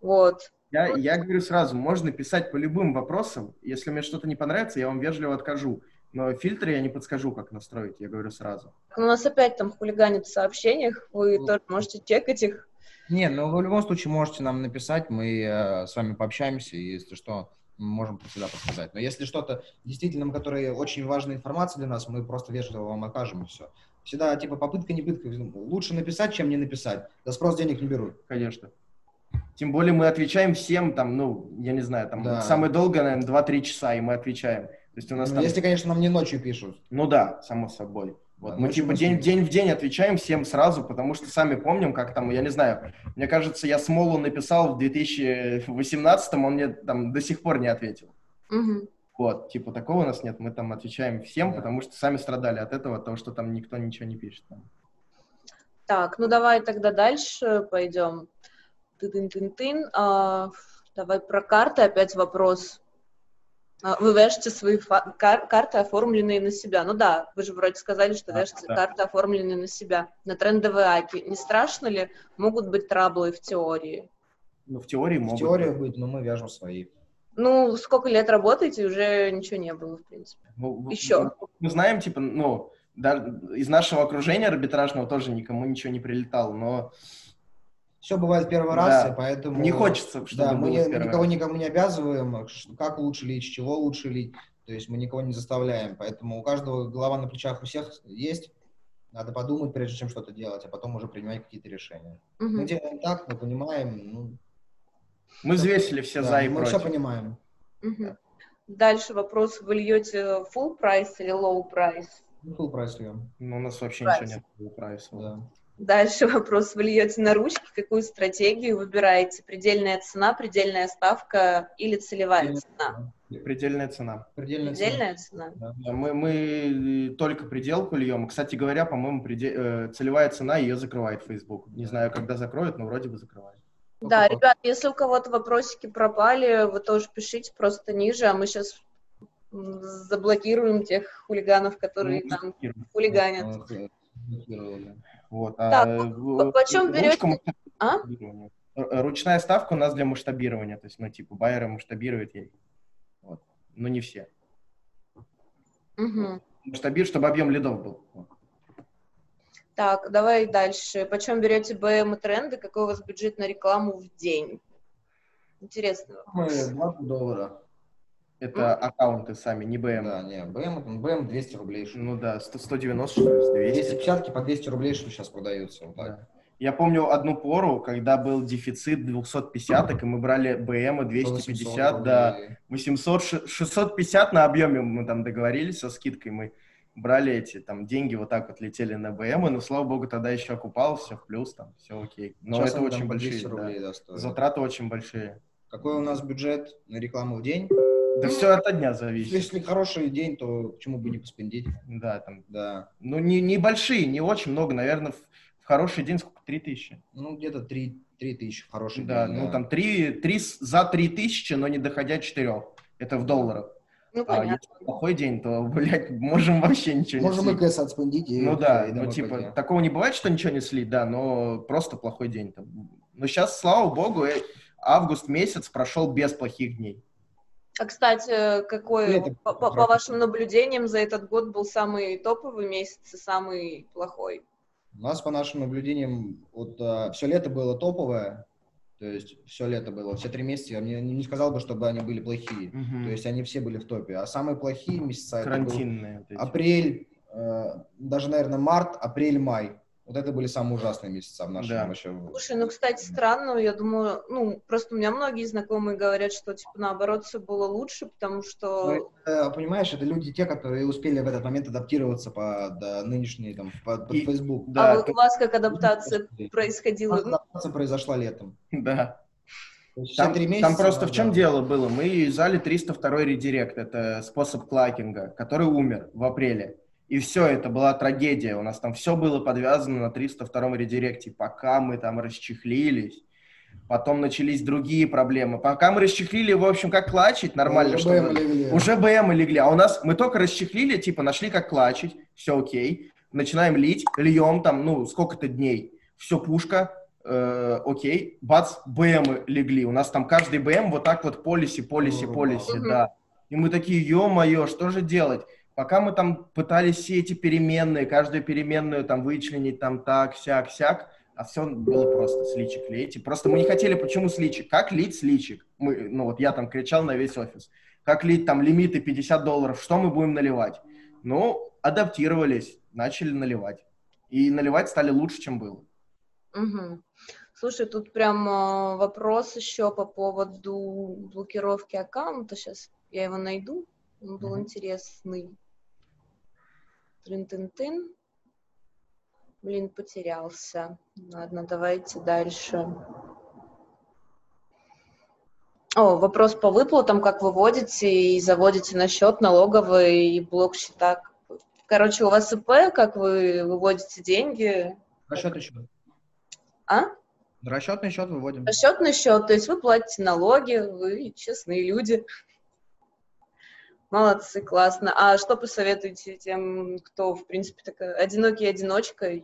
Вот. Я, я говорю сразу, можно писать по любым вопросам. Если мне что-то не понравится, я вам вежливо откажу. Но фильтры я не подскажу, как настроить, я говорю сразу. У нас опять там хулиганит в сообщениях, вы Ну. тоже можете чекать их. Не, ну вы в любом случае можете нам написать, мы э, с вами пообщаемся, и если что, мы можем всегда подсказать. Но если что-то действительно, которое очень важная информация для нас, мы просто вежливо вам окажем, и все. Всегда, типа, попытка не пытка. Лучше написать, чем не написать. За спрос денег не берут. Конечно. Тем более мы отвечаем всем, там, ну, я не знаю, там, Да. самое долгое, наверное, 2-3 часа, и мы отвечаем. То есть у нас Ну, там... Если, конечно, нам не ночью пишут. Ну да, само собой. Вот. Да, мы типа день, день в день отвечаем всем сразу, потому что сами помним, как там, я не знаю, мне кажется, я Смолу написал в 2018, он мне там до сих пор не ответил. Мгм. Вот, типа такого у нас нет, мы там отвечаем всем, Да. потому что сами страдали от этого, от того, что там никто ничего не пишет. Так, ну давай тогда дальше пойдем. Тын-тын-тын. А, давай про карты опять вопрос. А, Вы вяжете свои фа- кар- карты, оформленные на себя. Ну да, вы же вроде сказали, что Да, вяжете да. карты, оформленные на себя. На трендовые аки. Не страшно ли? Могут быть траблы в теории. Ну, в теории В могут. теории быть. будет, но мы вяжем свои. Ну, сколько лет работаете, уже ничего не было, в принципе. Ну, в- Еще. ну, Мы знаем, типа, ну, даже из нашего окружения арбитражного тоже никому ничего не прилетало, но Все бывает первый Да. раз, и поэтому... не хочется, чтобы Да, мы, не- мы никого раз. никому не обязываем, как лучше лить, с чего лучше лить. То есть мы никого не заставляем. Поэтому у каждого голова на плечах у всех есть. Надо подумать, прежде чем что-то делать, а потом уже принимать какие-то решения. Мгм. Мы делаем так, мы понимаем. Ну, Мы взвесили все да, за и мы все против. понимаем. Мгм. Дальше вопрос. Вы льете full price или low price? Ну, full price льем, Ну, у нас вообще Price. ничего нет. было прайса. да. Дальше вопрос. Вы льете на ручки, какую стратегию выбираете? Предельная цена, предельная ставка или целевая цена? Предельная цена. Предельная цена. Предельная цена. Да. Да, Мы, мы только пределку льем. Кстати говоря, по-моему, преде- э, целевая цена ее закрывает Facebook. Не знаю, когда закроют, но вроде бы закрывает. Да, Покупать. ребят, если у кого-то вопросики пропали, вы тоже пишите просто ниже, а мы сейчас заблокируем тех хулиганов, которые Ну, там хулиганят. Вот. Так, а, в- почем ручка берете? Р- Ручная ставка у нас для масштабирования. То есть, ну, типа, байеры масштабируют ей. Вот. Но не все. Мгм. Масштабируют, чтобы объем лидов был. Вот. Так, давай дальше. Почем берете БМ и тренды? Какой у вас бюджет на рекламу в день? Интересно. Мы 20 долларов. Это аккаунты сами, не БМ. Да, не, БМ, БМ 200 рублей. ли. Ну да, 100 190, что ли, с 200. 250 по 200 рублей, что сейчас продаются. Вот так. Да. Я помню одну пору, когда был дефицит 250, и мы брали БМ 250, 800 да, рублей. 800, ш- 650 на объеме мы там договорились со скидкой, мы брали эти там деньги, вот так вот летели на БМ, но, слава богу, тогда еще окупалось, все в плюс, там, все окей. Но Сейчас это очень большие, 200 да. рублей, да, стоят. затраты очень большие. Какой у нас бюджет на рекламу в день? Да Ну, все от дня зависит. Если хороший день, то почему бы не поспендить? Да, там, Да. ну, не, не большие, не очень много, наверное, в, в хороший день сколько? 3000. Ну, где-то 3, 3 тысячи хороший Да, день. ну там 3, 3, за 3000, но не доходя 4. Это в долларах. Ну, А понятно. если плохой день, то, блядь, можем вообще ничего Можем не и слить. КС отспендить. И, Ну да, и ну типа, пойти. такого не бывает, что ничего не слить, да, но просто плохой день. Там. Но сейчас, слава богу, э, август месяц прошел без плохих дней. А, кстати, какой, Лето по, по- вашим наблюдениям, за этот год был самый топовый месяц и самый плохой? У нас, по нашим наблюдениям, вот все лето было топовое. То есть все лето было, все три месяца. Я не, не сказал бы, чтобы они были плохие. Мгм. То есть они все были в топе. А самые плохие месяца это был Карантинные. вот эти. апрель, э, даже, наверное, март, апрель, май. Вот это были самые ужасные месяца в нашем Да. вообще. Слушай, ну, кстати, странно, я думаю, ну, просто у меня многие знакомые говорят, что, типа, наоборот, все было лучше, потому что... Ну, э, понимаешь, это люди те, которые успели в этот момент адаптироваться под э, нынешний там под, под И- Facebook. а Да, вот у вас как адаптация происходила? Адаптация произошла летом. да. Там, три там месяца, просто в да. чем дело было? Мы юзали 302 редирект, это способ клакинга, который умер в апреле. И все, это была трагедия. У нас там все было подвязано на 302 редиректе, пока мы там расчехлились. Потом начались другие проблемы. Пока мы расчехлили, в общем, как клачить нормально, Уже БМ легли. Уже БМ легли. А у нас мы только расчехлили, типа нашли как клачить, все окей. Начинаем лить, льем там, ну, сколько-то дней. Все, пушка, э, окей. Бац, БМ легли. У нас там каждый БМ вот так вот полиси, полиси, полиси, да. И мы такие, ё-моё, что же делать? Пока мы там пытались все эти переменные, каждую переменную там вычленить, там так, сяк, сяк, а все было просто сличик лейте. Просто мы не хотели, почему сличик? Как лить сличик? Мы, ну вот я там кричал на весь офис. Как лить там лимиты 50 долларов, что мы будем наливать? Ну, адаптировались, начали наливать. И наливать стали лучше, чем было. Мгм. Слушай, тут прям э, вопрос еще по поводу блокировки аккаунта. Сейчас я его найду. Он был Мгм. интересный. Трин-тын-тын. Блин, потерялся. Ладно, давайте дальше. О, вопрос по выплатам, как выводите и заводите на счет налоговый и блок счета. Короче, у вас ИП, как вы выводите деньги? Расчетный счет. А? Расчетный счет выводим. Расчетный счет, то есть вы платите налоги, вы честные люди. Молодцы, классно. А что посоветуете тем, кто, в принципе, такая одинокий одиночка? и-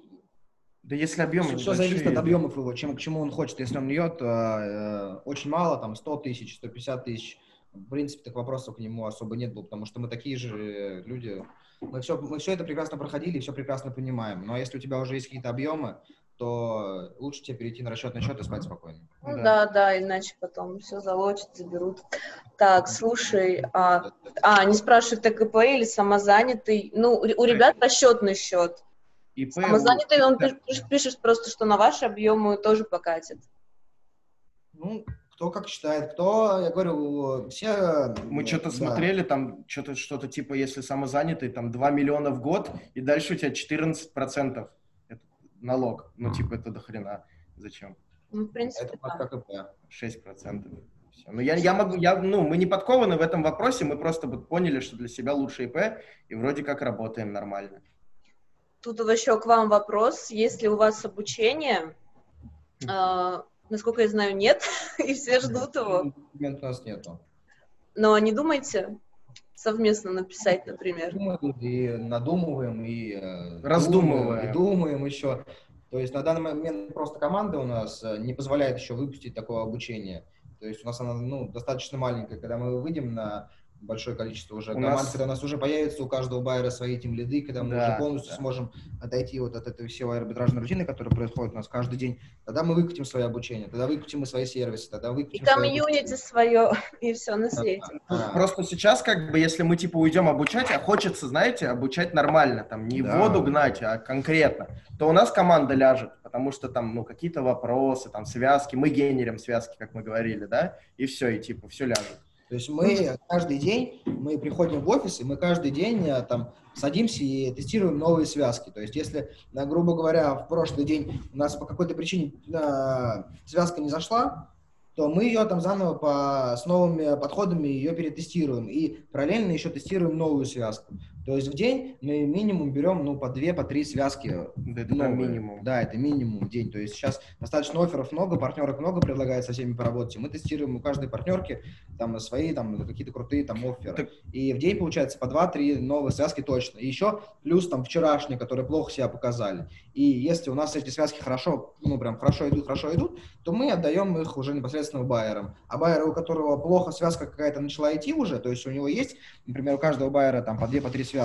Да если объемы Все зависит от объемов его, чем, к чему он хочет. Если он льет э, э, очень мало, там 100 тысяч, 150 тысяч, в принципе, так вопросов к нему особо нет было, потому что мы такие же э, люди. Мы все, мы все это прекрасно проходили, все прекрасно понимаем. Но если у тебя уже есть какие-то объемы, то лучше тебе перейти на расчетный счет и спать спокойно. Ну Да. да, да, иначе потом все залочат, заберут. Так, слушай, а, а они спрашивают, так ИП или самозанятый? Ну, у ребят расчетный счет. ИП, Самозанятый, он да. пиш- пиш- пишет просто, что на ваши объемы тоже покатит. Ну, кто как считает, кто, я говорю, все... Мы что-то да. смотрели, там что-то что-то типа, если самозанятый, там 2 миллиона в год, и дальше у тебя 14% это налог. Ну, типа, это до хрена. Зачем? Ну, в принципе, Это да. как ИП. 6%. Всё. Ну, я, я могу, я, ну, мы не подкованы в этом вопросе, мы просто вот поняли, что для себя лучше ИП, и вроде как работаем нормально. Тут еще к вам вопрос. Есть ли у вас обучение? А, насколько я знаю, нет, и все ждут его. Документ у нас нету. Но не думайте совместно написать, например. И надумываем, и э, Раздумываем. думаем, и думаем еще. То есть на данный момент просто команда у нас э, не позволяет еще выпустить такого обучения. То есть у нас она ну, достаточно маленькая. Когда мы выйдем на большое количество уже У команд, нас- когда у нас уже появится у каждого байера свои тим лиды, когда мы Да, уже полностью да. сможем отойти вот от этой всей арбитражной рутины, которая происходит у нас каждый день, тогда мы выкатим свое обучение, тогда выкатим мы свои сервисы, тогда И выкатим свои комьюнити свое, и все на свете. Да. Просто сейчас, как бы, если мы, типа, уйдем обучать, а хочется, знаете, обучать нормально, там, не Да. воду гнать, а конкретно, то у нас команда ляжет, потому что там, ну, какие-то вопросы, там, связки, мы генерим связки, как мы говорили, да, и все, и, типа, все ляжет. То есть мы каждый день, мы приходим в офис, и мы каждый день э, там садимся и тестируем новые связки. То есть если, э, грубо говоря, в прошлый день у нас по какой-то причине э, связка не зашла, то мы ее там заново по, с новыми подходами ее перетестируем. И параллельно еще тестируем новую связку. То есть в день мы минимум берем ну, по две, по три связки Да, это новые. минимум. Да, это минимум в день. То есть сейчас достаточно офферов много, партнерок много предлагает со всеми поработать. Мы тестируем у каждой партнерки там свои там какие-то крутые там офферы. Так- И в день получается по 2-3 новые связки точно. И еще плюс там вчерашние, которые плохо себя показали. И если у нас эти связки хорошо, ну прям хорошо идут, хорошо идут, то мы отдаем их уже непосредственно байерам. А байер, у которого плохо связка какая-то начала идти уже, то есть у него есть, например, у каждого байера там по 2, по 3 связки,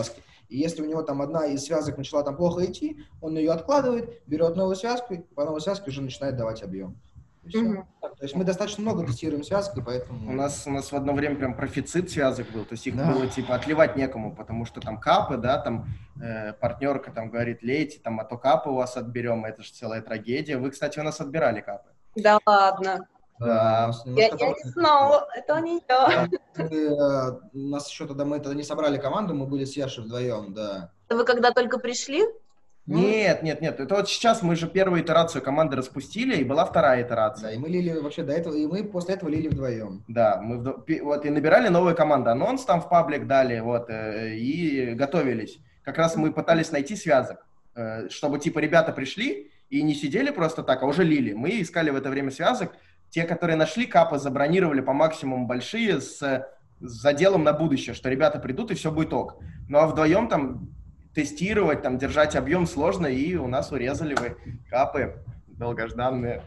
и если у него там одна из связок начала там плохо идти, он ее откладывает, берет новую связку, и по новой связке уже начинает давать объем. Мгм. Так, То есть мы достаточно много тестируем связки, поэтому... У нас, у нас в одно время прям профицит связок был, то есть их Да. было типа отливать некому, потому что там капы, да, там э, партнерка там говорит, лейте, там, а то капы у вас отберем, это же целая трагедия. Вы, кстати, у нас отбирали капы. Да ладно. Да, Я, не знала, это не я. Мы, э, у нас еще тогда мы тогда не собрали команду, мы были с Яшей вдвоем, да. Вы когда только пришли? Ну, Нет, нет, нет, это вот сейчас мы же первую итерацию команды распустили, и была вторая Да, итерация. и мы лили вообще до этого, и мы после этого лили вдвоем. Да, мы вдо- пи- вот и набирали новую команду, анонс там в паблик дали, вот, э, и готовились. Как раз мы пытались найти связок, э, чтобы типа ребята пришли и не сидели просто так, а уже лили. Мы искали в это время связок. Те, которые нашли капы, забронировали по максимуму большие с, с заделом на будущее, что ребята придут и все будет ок. Ну а вдвоем там тестировать, там держать объем сложно, и у нас урезали вы капы долгожданные.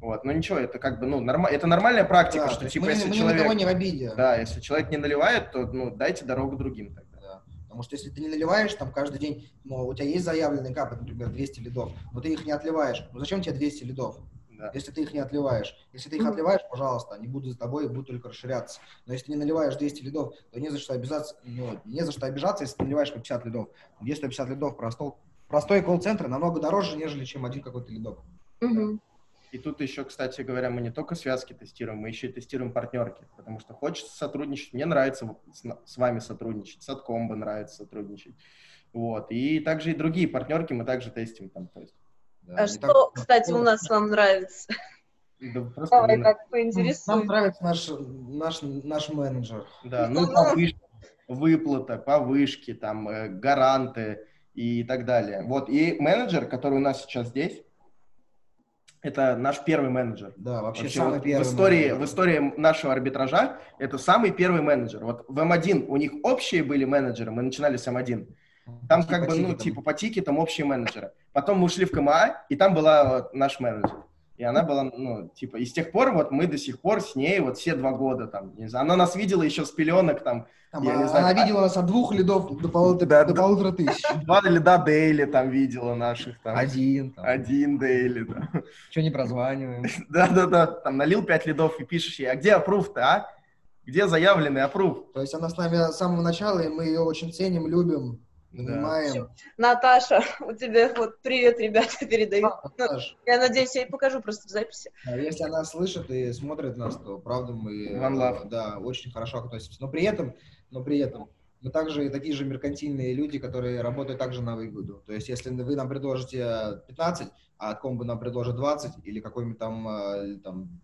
Вот, ну ничего, это как бы, ну, норма... это нормальная практика, Да, что типа, мы, если мы человек... никого не в обиде. Да, если человек не наливает, то ну, дайте дорогу другим тогда. Да. Потому что если ты не наливаешь там каждый день, ну, у тебя есть заявленные капы, например, 200 лидов, но ты их не отливаешь. Ну зачем тебе 200 лидов, Да. если ты их не отливаешь? Если ты их отливаешь, пожалуйста, они будут за тобой и будут только расширяться. Но если ты не наливаешь 200 лидов, то не за что обижаться, ну, не за что обижаться, если ты наливаешь по 50 лидов. Где 150 лидов простой, простой колл-центр намного дороже, нежели чем один какой-то лидок. Мгм. И тут еще, кстати говоря, мы не только связки тестируем, мы еще и тестируем партнерки, потому что хочется сотрудничать. Мне нравится с вами сотрудничать, с Аткомбо нравится сотрудничать. Вот. И также и другие партнерки мы также тестим там. То есть, Да, А что, так- кстати, у нас вам нравится? да, просто Давай мы- так Нам поинтересуй. нравится наш, наш, наш менеджер. Да, ну, повыш- выплата, повышки, там, э, гаранты и так далее. Вот, и менеджер, который у нас сейчас здесь, это наш первый менеджер. Да, вообще, Вообще, самый вот первый. в, истории, менеджер. в истории нашего арбитража это самый первый менеджер. Вот в М1 у них общие были менеджеры, мы начинали с М1. Там Типа как бы, ну, типа по тикетам общие менеджеры. Потом мы ушли в КМА, и там была вот наш менеджер. И она была, ну, типа, и с тех пор вот мы до сих пор с ней вот все два года там, не знаю, она нас видела еще с пеленок там, Там, я а- не знаю, она а- видела нас от двух лидов до, полутора, Да, до полутора тысяч. два лида Дейли там видела наших там. Один. там. Один Дейли, да. Что не прозваниваем. Да-да-да, там налил пять лидов и пишешь ей, а где аппрув-то, а? Где заявленный аппрув? То есть она с нами с самого начала, и мы ее очень ценим, любим, Да. понимаем. Наташа, у тебя вот привет, ребята, передаю. Саш, Я надеюсь, я ей покажу просто в записи. а Если она слышит и смотрит нас, то правда мы One love. э, да, очень хорошо относимся. Но при этом, но при этом мы также такие же меркантильные люди, которые работают также на выгоду. То есть, если вы нам предложите 15, а от комбо нам предложит 20, или какой-нибудь там, э, там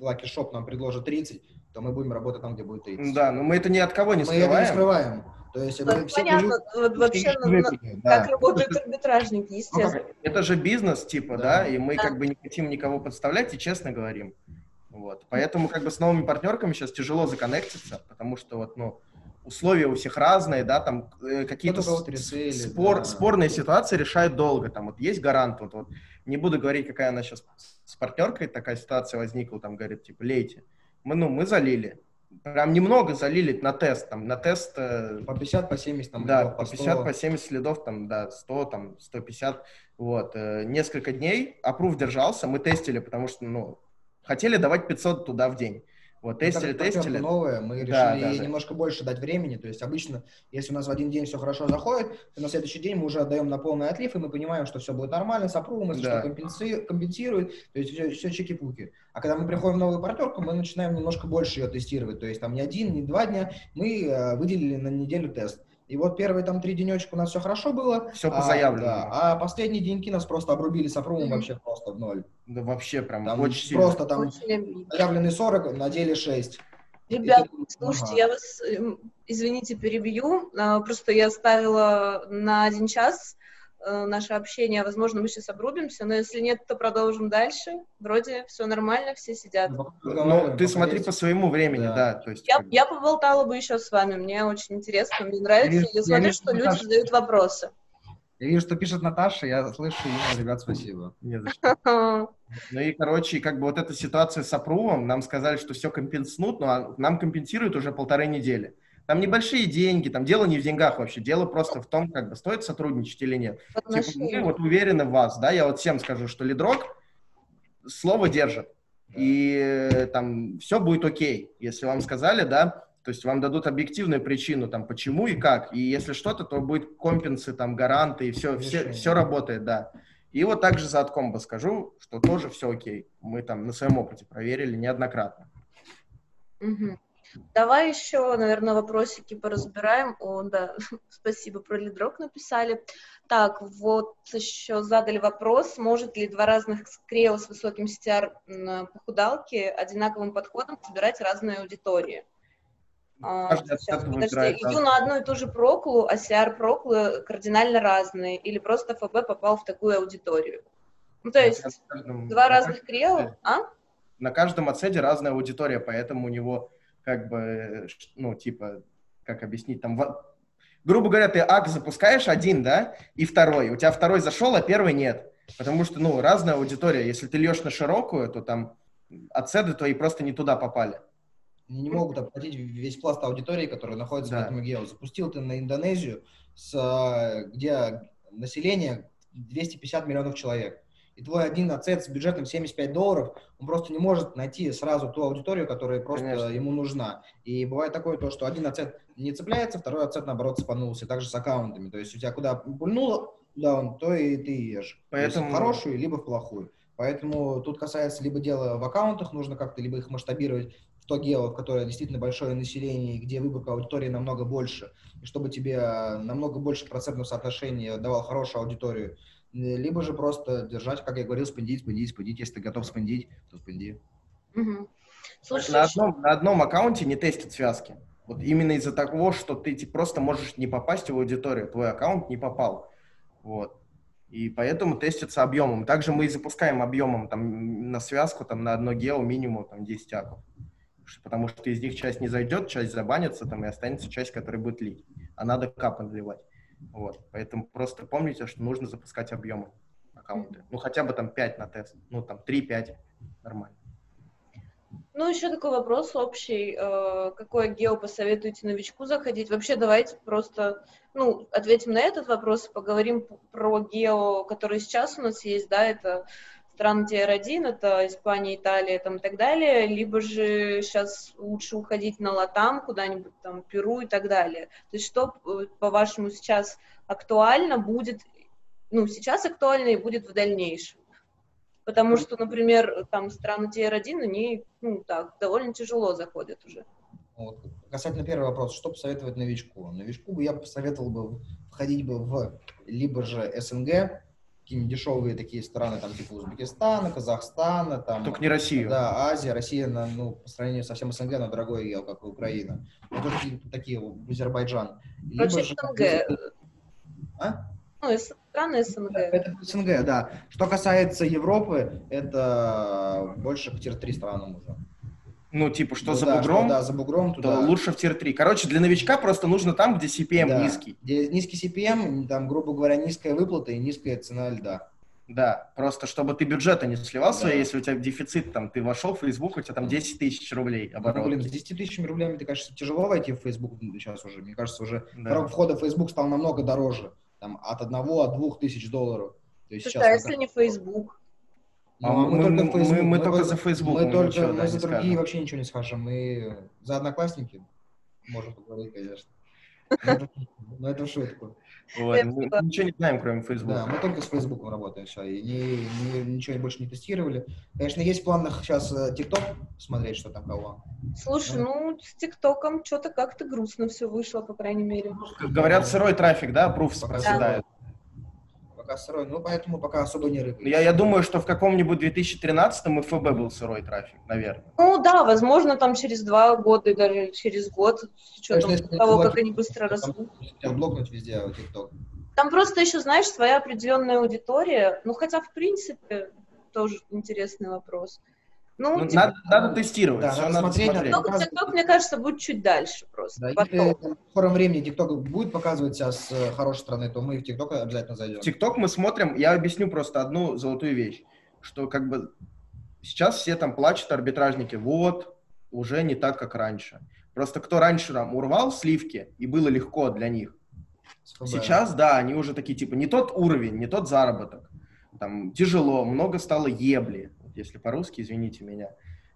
Lucky Shop нам предложит 30, то мы будем работать там, где будет 30. Да, но мы это ни от кого не мы это не скрываем. То есть Ну, мы все понятно, вот вообще, ну, на- выпили, как да. работают арбитражники, Ну, естественно. как, Это же бизнес, типа, Да. да, и мы Да. как бы не хотим никого подставлять и честно говорим. Вот. Поэтому как бы с новыми партнерками сейчас тяжело законнектиться, потому что вот, ну, условия у всех разные, да, там э, какие-то ресейли, спор, да. спорные ситуации решают долго. Там вот есть гарант, вот, вот не буду говорить, какая она сейчас с партнеркой такая ситуация возникла, там говорит, типа, лейте. Мы, ну, мы залили. Прям немного залили на тест, там, на тест э, По 50, по 70 там. да, по 100. 50, по 70 следов, там, да, 100, там, 150, вот. э, Несколько дней аппрув держался, мы тестили, потому что, ну, хотели давать 500 туда в день. Вот, Ну, тестили, партнерка тестили. новая, мы решили Да, да, немножко больше дать времени. То есть обычно, если у нас в один день все хорошо заходит, то на следующий день мы уже отдаем на полный отлив, и мы понимаем, что все будет нормально с аппрувом, если Да. что компенси- компенсирует, то есть все, все чики-пуки. А когда мы приходим в новую партнерку, мы начинаем немножко больше ее тестировать. То есть там не один, не два дня, мы э, выделили на неделю тест. И вот первые там три денечка у нас все хорошо было. Всё по а, заявленному. да, а последние деньки нас просто обрубили с аппрувом Мгм. вообще просто в ноль. Да вообще прям Там очень сильно. просто там Очень заявленный 40, на деле 6. Ребят, И слушайте, ага. я вас, эм, извините, перебью. А, Просто я ставила на один час наше общение. Возможно, мы сейчас обрубимся, но если нет, то продолжим дальше. Вроде все нормально, все сидят. Ну, ты смотри по своему времени, Да. да, то есть... Я, я поболтала бы еще с вами, мне очень интересно, мне нравится. вижу- Я я смотрю, вижу, что люди Наташа. задают вопросы. Я вижу, что пишет Наташа, я слышу имя, ребят, спасибо. Не за что. Ну и, короче, как бы вот эта ситуация с апрувом, нам сказали, что все компенснут, но а нам компенсируют уже полторы недели. Там небольшие деньги, там дело не в деньгах вообще, дело просто в том, как бы стоит сотрудничать или нет. Типа, мы отношениях. вот уверены в вас, да, я вот всем скажу, что лидрок слово держит. и э, там все будет окей. Если вам сказали, да, то есть вам дадут объективную причину, там, почему и как. И если что-то, то будет компенсы, там, гаранты, и все, все, все работает, да. И вот также за откомбо скажу, что тоже все окей. Мы там на своем опыте проверили неоднократно. Угу. Давай еще, наверное, вопросики поразбираем. О, да, спасибо, про лидрок написали. Так, вот еще задали вопрос, может ли два разных скрео с высоким CTR похудалки одинаковым подходом собирать разные аудитории? А, сейчас, подожди, иду на одну и ту же проклу, а CR проклы кардинально разные, или просто ФБ попал в такую аудиторию? Ну, то есть, каждом, два разных крео, а? На каждом отседе разная аудитория, поэтому у него как бы, ну, типа, как объяснить, там, грубо говоря, ты ак запускаешь один, да, и второй. У тебя второй зашел, а первый нет. Потому что, ну, разная аудитория. Если ты льешь на широкую, то там отседы твои просто не туда попали. Они не могут оплатить весь пласт аудитории, который находится да. в этом гео. Запустил ты на Индонезию, с, где население 250 миллионов человек и твой один ацет с бюджетом 75 долларов, он просто не может найти сразу ту аудиторию, которая просто Конечно. ему нужна. И бывает такое то, что один ацет не цепляется, второй ацет, наоборот, цепанулся. Также с аккаунтами. То есть у тебя куда пульнуло, да, он, то и ты ешь. Поэтому... в хорошую, либо в плохую. Поэтому тут касается либо дела в аккаунтах, нужно как-то либо их масштабировать в то гео, в которое действительно большое население, где выборка аудитории намного больше, и чтобы тебе намного больше процентного соотношения давал хорошую аудиторию, либо же просто держать, как я говорил, спендить, спендить, спендить. Если ты готов спендить, то спенди. Угу. Слушай, на, одном, на одном аккаунте не тестят связки. Вот именно из-за того, что ты просто можешь не попасть в аудиторию, твой аккаунт не попал. Вот. И поэтому тестится объемом. Также мы и запускаем объемом там, на связку, там, на одно гео минимум там, 10 аков. Потому что из них часть не зайдет, часть забанится, там, и останется часть, которая будет лить. А надо капы наливать. Вот. Поэтому просто помните, что нужно запускать объемы аккаунты. Ну, хотя бы там 5 на тест. Ну, там 3-5. Нормально. Ну, еще такой вопрос общий. Э, какое гео посоветуете новичку заходить? Вообще, давайте просто, ну, ответим на этот вопрос, поговорим про гео, который сейчас у нас есть, да, это страны TR1, это Испания, Италия там и так далее, либо же сейчас лучше уходить на Латам, куда-нибудь там, Перу и так далее. То есть что, э, по-вашему, сейчас актуально будет, ну, сейчас актуально и будет в дальнейшем? Потому что, например, там страны TR1, они, ну, так, довольно тяжело заходят уже. Вот. Касательно первого вопроса, что посоветовать новичку? Новичку бы я посоветовал бы входить бы в либо же СНГ, какие-нибудь дешевые такие страны, там, типа Узбекистана, Казахстана, там... Только не Россию. Да, Азия, Россия, на, ну, по сравнению со всем СНГ, на дорогой ел, как и Украина. Ну, тоже такие, Азербайджан. Либо СНГ. Же, а? Ну, страны СНГ. Это СНГ, да. Что касается Европы, это больше к tier-3 странам уже ну, типа, что ну, за да, бугром, что, да, за бугром туда. то лучше в tier-3. Короче, для новичка просто нужно там, где CPM да. низкий. Где низкий CPM, там, грубо говоря, низкая выплата и низкая цена лида. Да, просто чтобы ты бюджета не сливал да. свои, если у тебя дефицит, там, ты вошел в Facebook, у тебя там 10 тысяч рублей оборот. Ну, блин, с 10 тысячами рублями, ты, кажется, тяжело войти в Facebook сейчас уже. Мне кажется, уже да. порог входа в Facebook стал намного дороже. Там, от одного, от двух тысяч долларов. То есть Слушай, сейчас, а если не Facebook? А мы, мы, только, Facebook, мы, мы, мы только за Facebook. Мы, только ничего, мы да, за другие скажем. вообще ничего не скажем. Мы за одноклассники можем поговорить, конечно. Но это в шутку. Вот. Мы ничего не знаем, кроме Facebook. Да, мы только с Facebook работаем все. И не, не, ничего больше не тестировали. Конечно, есть в планах сейчас TikTok э, смотреть, что там кого. Слушай, да? ну, с ТикТоком что-то как-то грустно все вышло, по крайней мере. Говорят, сырой трафик, да, пруф проседает пока сырой, ну, поэтому пока особо не рыпается. Я, я думаю, что в каком-нибудь 2013-м ФБ был сырой трафик, наверное. Ну, да, возможно, там через два года и даже через год, с учетом Конечно, того, как они быстро растут. блокнуть везде TikTok. Там просто еще, знаешь, своя определенная аудитория, ну, хотя, в принципе, тоже интересный вопрос. Ну, ну типа, надо, надо тестировать. Да, надо, надо смотреть. смотреть. TikTok, TikTok, мне кажется, будет чуть дальше просто. Да, если в скором времени TikTok будет показывать себя с э, хорошей стороны, то мы в TikTok обязательно зайдем. TikTok мы смотрим, я объясню просто одну золотую вещь, что как бы сейчас все там плачут, арбитражники, вот, уже не так, как раньше. Просто кто раньше там урвал сливки, и было легко для них, сейчас, да, они уже такие, типа, не тот уровень, не тот заработок. Там тяжело, много стало ебли если по-русски, извините меня.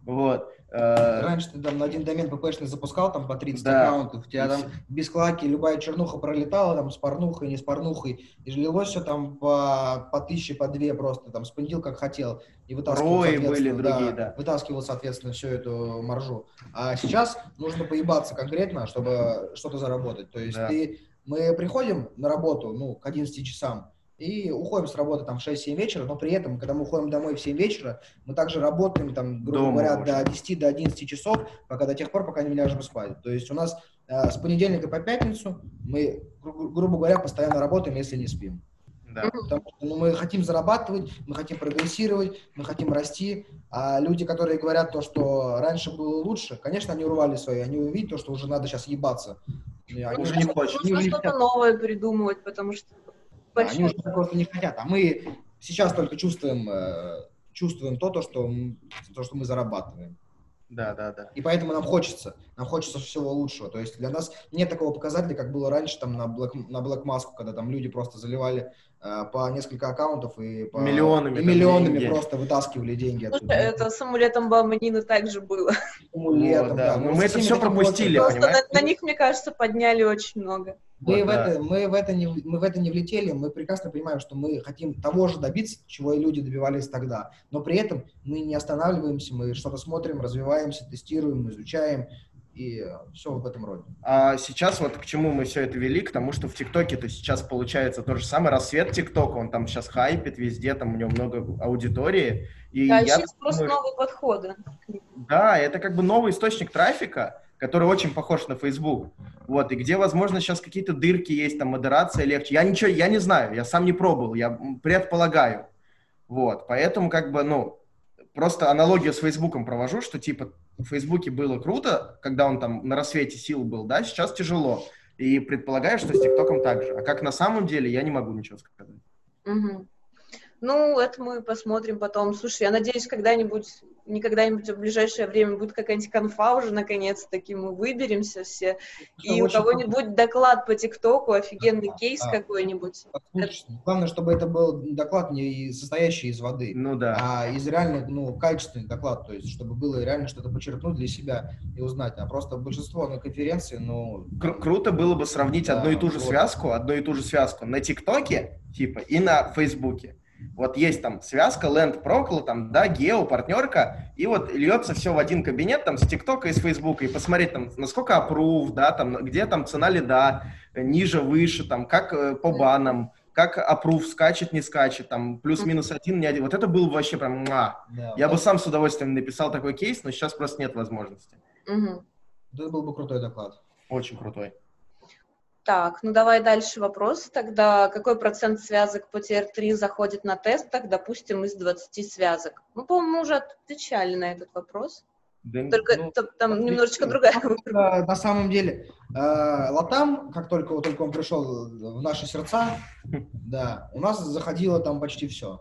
Вот. э, Раньше ты там на один домен ППшный запускал там по 30 Да. аккаунтов, у тебя там без клаки любая чернуха пролетала, там с порнухой, не с порнухой, и лилось все там по, по тысяче, по две просто, там спендил как хотел, и вытаскивал, Рои были другие, да. вытаскивал, соответственно, всю эту маржу. А сейчас нужно поебаться конкретно, чтобы что-то заработать. То есть Да. ты, мы приходим на работу, ну, к 11 часам, и уходим с работы там в 6-7 вечера, но при этом, когда мы уходим домой в 7 вечера, мы также работаем там, грубо Дома говоря, до 10 до 11 часов, пока до тех пор, пока не ляжем спать. То есть у нас э, с понедельника по пятницу мы, гру- грубо говоря, постоянно работаем, если не спим. да. Потому что ну, мы хотим зарабатывать, мы хотим прогрессировать, мы хотим расти. А люди, которые говорят то, что раньше было лучше, конечно, они урвали свои, они увидят то, что уже надо сейчас ебаться. Они Уже не хочет. они Нужно что-то хотят. новое придумывать, потому что Да, они большой уже просто не хотят. А мы сейчас только чувствуем, э, чувствуем то, то, что, то, что мы зарабатываем. Да, да, да. И поэтому нам хочется, нам хочется всего лучшего. То есть для нас нет такого показателя, как было раньше там на Black, на Black Mask, когда там люди просто заливали по несколько аккаунтов и по Миллионами и миллионами деньги. просто вытаскивали деньги оттуда. это с амулетом Баманины также было. Амулетом, Вот, да. Ну, Но с мы это такими пропустили, Просто понимаешь? на, на них, мне кажется, подняли очень много. Мы, Вот, в да. это, мы, в это не, мы в это не влетели, мы прекрасно понимаем, что мы хотим того же добиться, чего и люди добивались тогда. Но при этом мы не останавливаемся, мы что-то смотрим, развиваемся, тестируем, изучаем, и все в этом роде. А сейчас вот к чему мы все это вели, к тому, что в ТикТоке-то сейчас получается то же самое, рассвет ТикТока, он там сейчас хайпит везде, там у него много аудитории. И Да, я сейчас просто думаю, новые подходы. Да, это как бы новый источник трафика, который очень похож на Facebook. Вот, и где, возможно, сейчас какие-то дырки есть, там модерация легче. Я ничего, я не знаю, я сам не пробовал, я предполагаю. Вот, поэтому как бы, ну, просто аналогию с Фейсбуком провожу, что типа в Фейсбуке было круто, когда он там на рассвете сил был, да, сейчас тяжело. И предполагаю, что с ТикТоком так же. А как на самом деле, я не могу ничего сказать. Мгм. Ну, это мы посмотрим потом. Слушай, я надеюсь, когда-нибудь, не когда-нибудь, а в ближайшее время будет какая-нибудь конфа уже, наконец-таки мы выберемся все. И у кого-нибудь доклад по ТикТоку, офигенный Да, кейс да. какой-нибудь. Послушайте, Главное, чтобы это был доклад не состоящий из воды, Ну да. а из реально, ну, качественный доклад, то есть, чтобы было реально что-то почерпнуть для себя и узнать. А просто большинство на конференции, ну, Кру- круто было бы сравнить Да, одну и ту же вот. связку, одну и ту же связку на ТикТоке, типа, и на Фейсбуке. Вот есть там связка, Land Procl, там, да, Гео, партнерка, и вот льется все в один кабинет, там, с ТикТока и с Фейсбука, и посмотреть, там, насколько аппрув, да, там, где там цена лида, э, ниже, выше, там, как э, по банам, как аппрув скачет, не скачет, там, плюс-минус один, не один. Вот это было бы вообще прям, муа. да, Я бы вот сам с удовольствием написал такой кейс, но сейчас просто нет возможности. Мгм. это был бы крутой доклад. Очень крутой. Так, ну давай дальше вопрос. Тогда какой процент связок по TR3 заходит на тестах, допустим, из 20 связок? Мы, по-моему, уже отвечали на этот вопрос. Да, Только ну, там отвечали. немножечко другая. А, На самом деле, э, Латам, как только, вот только он пришел в наши сердца, да, у нас заходило там почти все.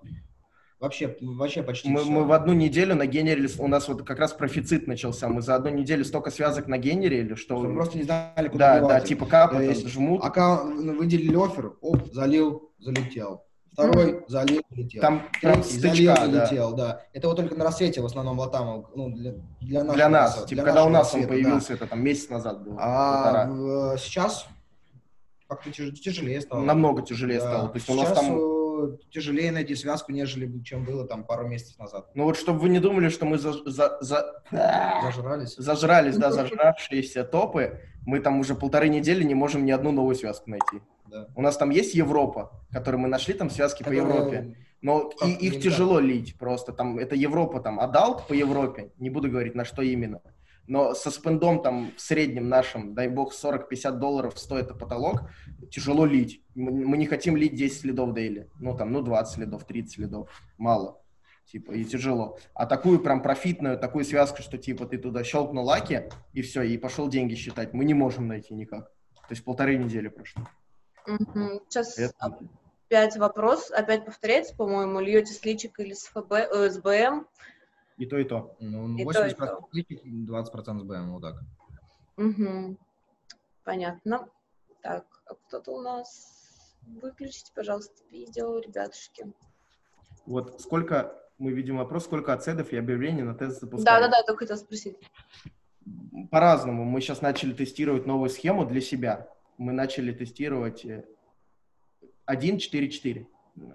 Вообще, вообще почти Мы, все. мы в одну неделю нагенерили, у нас вот как раз профицит начался, мы за одну неделю столько связок нагенерили, что... Мы просто не знали, куда Да, да, девать типа капают, есть жмут. Аккаунт, ну, выделили офер, оп, залил, залетел. Второй залил, залетел. Там Третий язычка, залил, да. залетел, да. Это вот только на рассвете в основном Латама, ну, для, для, нашего Для нас, типа, для когда у нас он рассвета, появился, это там месяц назад было. А в- сейчас как-то тяж- тяжелее стало. Намного тяжелее Да. стало. То есть у нас Сейчас там... тяжелее найти связку, нежели чем было там пару месяцев назад. Ну вот, чтобы вы не думали, что мы за, за- за- Зажрались. зажрались, да, зажравшиеся топы, мы там уже полторы недели не можем ни одну новую связку найти. Да. У нас там есть Европа, которую мы нашли, там связки по Которая- Европе. Но и- их тяжело лить просто. Там это Европа, там adult по Европе, не буду говорить на что именно. Но со спендом там в среднем нашим, дай бог, 40-50 долларов стоит потолок, тяжело лить. Мы, мы не хотим лить 10 следов дейли. Ну там, ну 20 следов, 30 следов. Мало. Типа, и тяжело. А такую прям профитную, такую связку, что типа ты туда щелкнул лаки, и все, и пошел деньги считать. Мы не можем найти никак. То есть полторы недели прошло. Сейчас Это- опять вопрос, опять повторяется, по-моему, льете с личик или с ФБ, э, СБМ. И то, и то. Ну, И то, 80% и то. кликов, 20% СБМ, вот так. Мгм. Понятно. Так, а кто-то у нас... Выключите, пожалуйста, видео, ребятушки. Вот сколько Мы видим вопрос, сколько отседов и объявлений на тест запускаем. Да-да-да, только хотел спросить. По-разному. Мы сейчас начали тестировать новую схему для себя. Мы начали тестировать 1-4-4.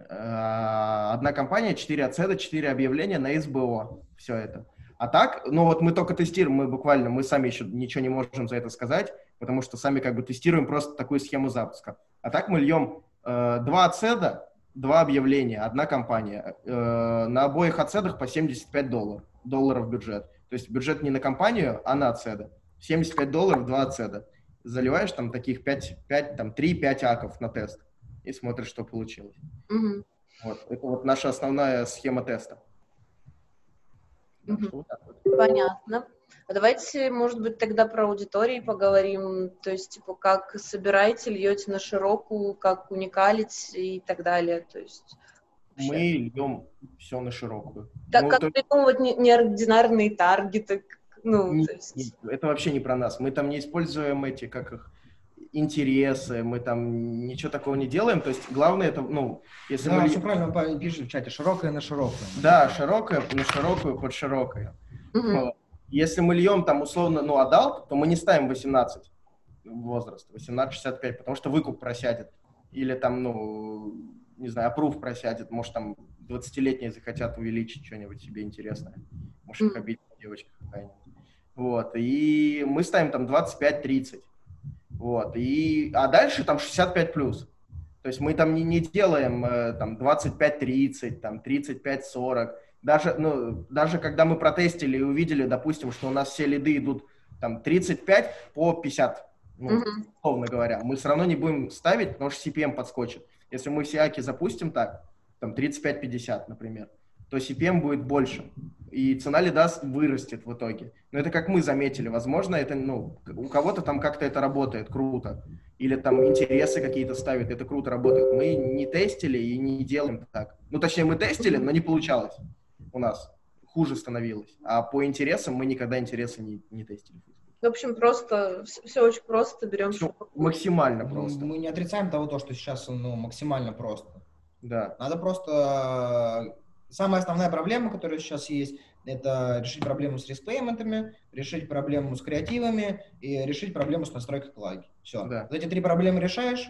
Э, одна компания, 4 отседа, 4 объявления на СБО. Все это. А так, ну вот мы только тестируем, мы буквально, мы сами еще ничего не можем за это сказать, потому что сами как бы тестируем просто такую схему запуска. А так мы льем э, два отседа, два объявления, одна компания. Э, на обоих отседах по 75 долларов, долларов бюджет. То есть бюджет не на компанию, а на отседа. 75 долларов, два отседа. Заливаешь там таких 5, 5 там 3-5 аков на тест и смотришь, что получилось. Мгм. Вот. Это вот наша основная схема теста. Так что вот вот. Понятно. А давайте, может быть, тогда про аудитории поговорим. То есть, типа, как собираете, льете на широкую, как уникалить и так далее. То есть, вообще. Мы льем все на широкую. Так Ну, как то- придумывать не- неординарные таргеты, ну, Не- то есть... не- это вообще не про нас. Мы там не используем эти, как их, интересы, мы там ничего такого не делаем. То есть главное это, ну, если Да, мы... все правильно пишет в чате, широкая на широкую. Да, широкое на широкую под широкое. Вот. Если мы льем там условно, ну, adult, то мы не ставим 18 возраст, 18-65, потому что выкуп просядет. Или там, ну, не знаю, approve просядет, может, там 20-летние захотят увеличить что-нибудь себе интересное. Может, их обидит девочка какая-нибудь. Вот, и мы ставим там 25-30. Вот, и, а дальше там 65 плюс. То есть мы там не, не делаем э, там 25-30, там 35-40. Даже, ну, даже когда мы протестили и увидели, допустим, что у нас все лиды идут там 35 по 50, ну, Мгм. условно говоря, мы все равно не будем ставить, потому что CPM подскочит. Если мы все аки запустим так, там 35-50, например, то CPM будет больше. И цена лида вырастет в итоге. Но это как мы заметили. Возможно, это, ну, у кого-то там как-то это работает круто. Или там интересы какие-то ставят, это круто работает. Мы не тестили и не делаем так. Ну, точнее, мы тестили, но не получалось у нас. Хуже становилось. А по интересам мы никогда интересы не, не тестили. В общем, просто все, очень просто, берем Всё максимально просто. Мы не отрицаем того, то, что сейчас ну, максимально просто. Да. Надо просто... Самая основная проблема, которая сейчас есть, это решить проблему с респейментами, решить проблему с креативами и решить проблему с настройкой клаги. Все. Да. Вот эти три проблемы решаешь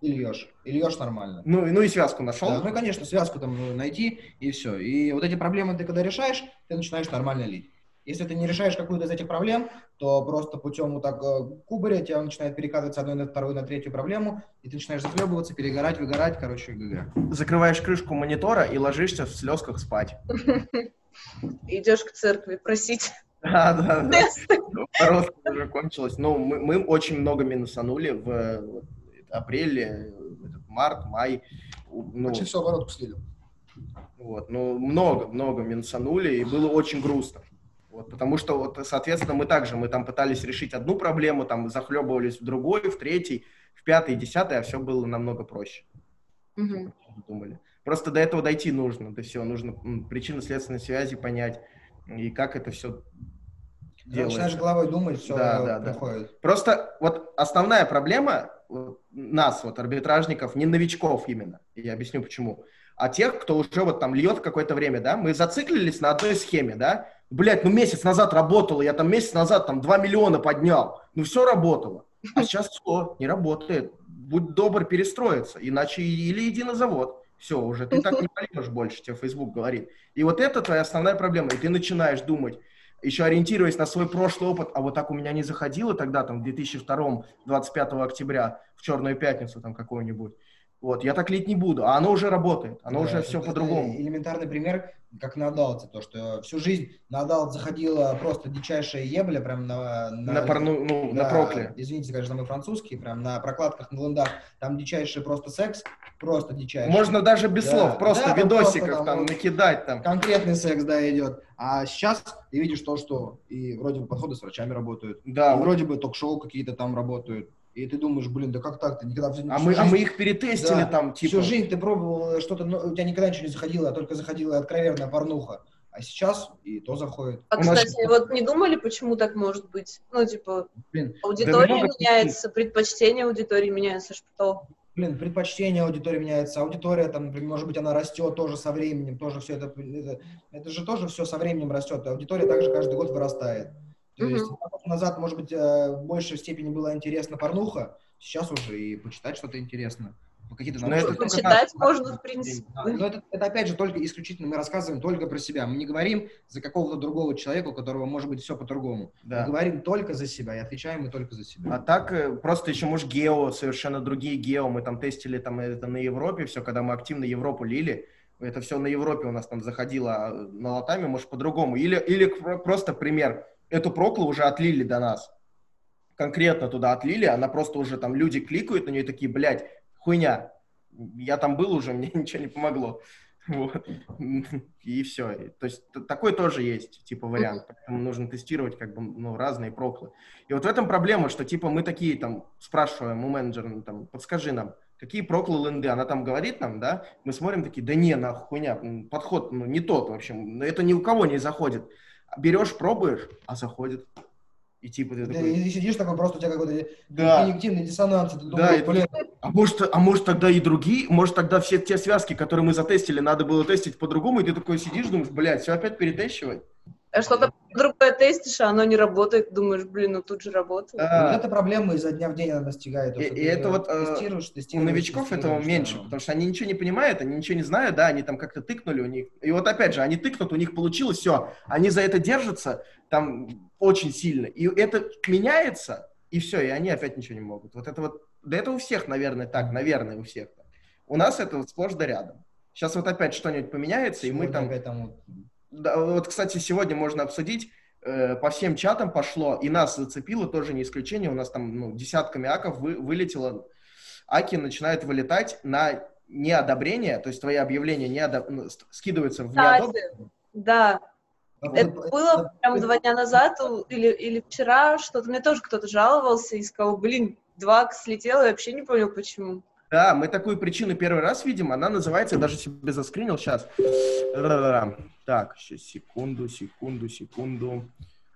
и льешь. И льешь нормально. Ну, и- ну и связку нашел. Да, ну конечно, связку там ну, найти, и все. И вот эти проблемы ты когда решаешь, ты начинаешь нормально лить. Если ты не решаешь какую-то из этих проблем, то просто путем вот так э, кубаря тебя начинает перекатывать с одной на вторую, на третью проблему, и ты начинаешь захлебываться, перегорать, выгорать, короче, ГГ. Закрываешь крышку монитора и ложишься в слезках спать. Идешь к церкви просить Да, да, да. тесты. Просто уже кончилось. Ну, мы, мы очень много минусанули в апреле, март, май. Ну, Почти все оборотку слили. вот, ну, много, много минусанули, и было очень грустно. Вот, потому что, вот, соответственно, мы также, мы там пытались решить одну проблему, там захлебывались в другой, в третий, в пятый, десятый, а все было намного проще. Мгм. думали. Просто до этого дойти нужно, до всего. Нужно причинно-следственной связи понять, и как это все Когда начинаешь делается. головой думать, все Да, да, да. приходит. Просто вот основная проблема нас, вот арбитражников, не новичков именно, я объясню почему, а тех, кто уже вот там льет какое-то время, да, мы зациклились на одной схеме, да, блядь, ну месяц назад работало, я там месяц назад там 2 миллиона поднял, ну все работало, а сейчас все, не работает, будь добр перестроиться, иначе или иди на завод, все, уже ты так не пойдешь больше, тебе Facebook говорит. И вот это твоя основная проблема, и ты начинаешь думать, еще ориентируясь на свой прошлый опыт, а вот так у меня не заходило тогда, там, в 2002, 25 октября, в Черную пятницу там какую-нибудь. Вот, я так лить не буду, а оно уже работает, оно Да, уже все по-другому. Элементарный пример, как на Адалте, то, что всю жизнь на Адалт заходила просто дичайшая ебля, прям на... На, порну, ну, на да, прокле. Извините, конечно, мы французские, прям на прокладках, на лендах, там дичайший просто секс, просто дичайший. Можно даже без Да, слов, просто да, там видосиков просто там там вот- накидать там. Конкретный секс, да, идет. А сейчас ты видишь то, что и вроде бы подходы с врачами работают, Да, и вот. вроде бы ток-шоу какие-то там работают. И ты думаешь, блин, да как так? Ты никогда всю- а, всю мы, а жизнь- мы их перетестили Да, там, типа... Всю жизнь ты пробовал что-то, но у тебя никогда ничего не заходило, а только заходила откровенная порнуха. А сейчас и то заходит. А, У нас- кстати, вот не думали, почему так может быть? Ну, типа, Блин, аудитория много меняется, предпочтения аудитории меняются, что? блин, предпочтение аудитории меняется, аудитория, там, например, может быть, она растет тоже со временем, тоже все это, это, это же тоже все со временем растет, аудитория также каждый год вырастает. То Мгм. есть назад, может быть, э, в большей степени было интересно порнуха, сейчас уже и почитать что-то интересно. Какие-то Ну, это Почитать так. можно, в принципе. Да, Но это, это опять же только исключительно мы рассказываем только про себя. Мы не говорим за какого-то другого человека, у которого может быть все по-другому. Да. Мы говорим только за себя и отвечаем мы только за себя. А так э, просто еще, может, гео, совершенно другие гео. Мы там тестили там это на Европе, все, когда мы активно Европу лили. Это все на Европе у нас там заходило а на латами, может, по-другому. Или, или к- просто пример. Эту проклу уже отлили до нас. Конкретно туда отлили, она просто уже там люди кликают на нее такие, блядь, хуйня. Я там был уже, мне ничего не помогло. Вот. И все. То есть такой тоже есть, типа, вариант. Поэтому нужно тестировать, как бы, ну, разные проклы. И вот в этом проблема, что, типа, мы такие, там, спрашиваем у менеджера, ну, там, подскажи нам, какие проклы ленды? Она там говорит нам, да? Мы смотрим такие, да не, нахуй, хуйня, подход, ну, не тот, в общем. Ну, Это ни у кого не заходит. Берешь, пробуешь, а заходит. И типа ты Ты, такой, и сидишь такой, просто у тебя какой-то Да. когнитивный диссонанс. Ты Да, и ты блин, А может, а может тогда и другие, может тогда все те связки, которые мы затестили, надо было тестить по-другому, и ты такой сидишь, думаешь, блядь, все опять перетещивать? А что-то другое тестишь, а оно не работает, думаешь, блин, ну тут же работает. Вот эта проблема изо дня в день она достигает. И- и это вот, э, тестируешь, У тестируешь, новичков этого тестируешь, меньше, да. потому что они ничего не понимают, они ничего не знают, да, они там как-то тыкнули у них. И вот опять же, они тыкнут, у них получилось, все, они за это держатся там очень сильно. И это меняется, и все, и они опять ничего не могут. Вот это вот, да это у всех, наверное, так, наверное, у всех. У нас это вот сплошь да рядом. Сейчас вот опять что-нибудь поменяется, и мы Сегодня там... там вот Да, вот, кстати, сегодня можно обсудить, э, по всем чатам пошло, и нас зацепило, тоже не исключение, у нас там ну, десятками аков вы, вылетело, аки начинают вылетать на неодобрение, то есть твои объявления не одо- ну, скидываются в неодобрение. Да, Вот это было прям два дня назад или, или вчера что-то. Мне тоже кто-то жаловался и сказал, блин, два слетело, я вообще не понял, почему. Да, мы такую причину первый раз видим, она называется, я даже себе заскринил сейчас. Так, сейчас, секунду, секунду, секунду.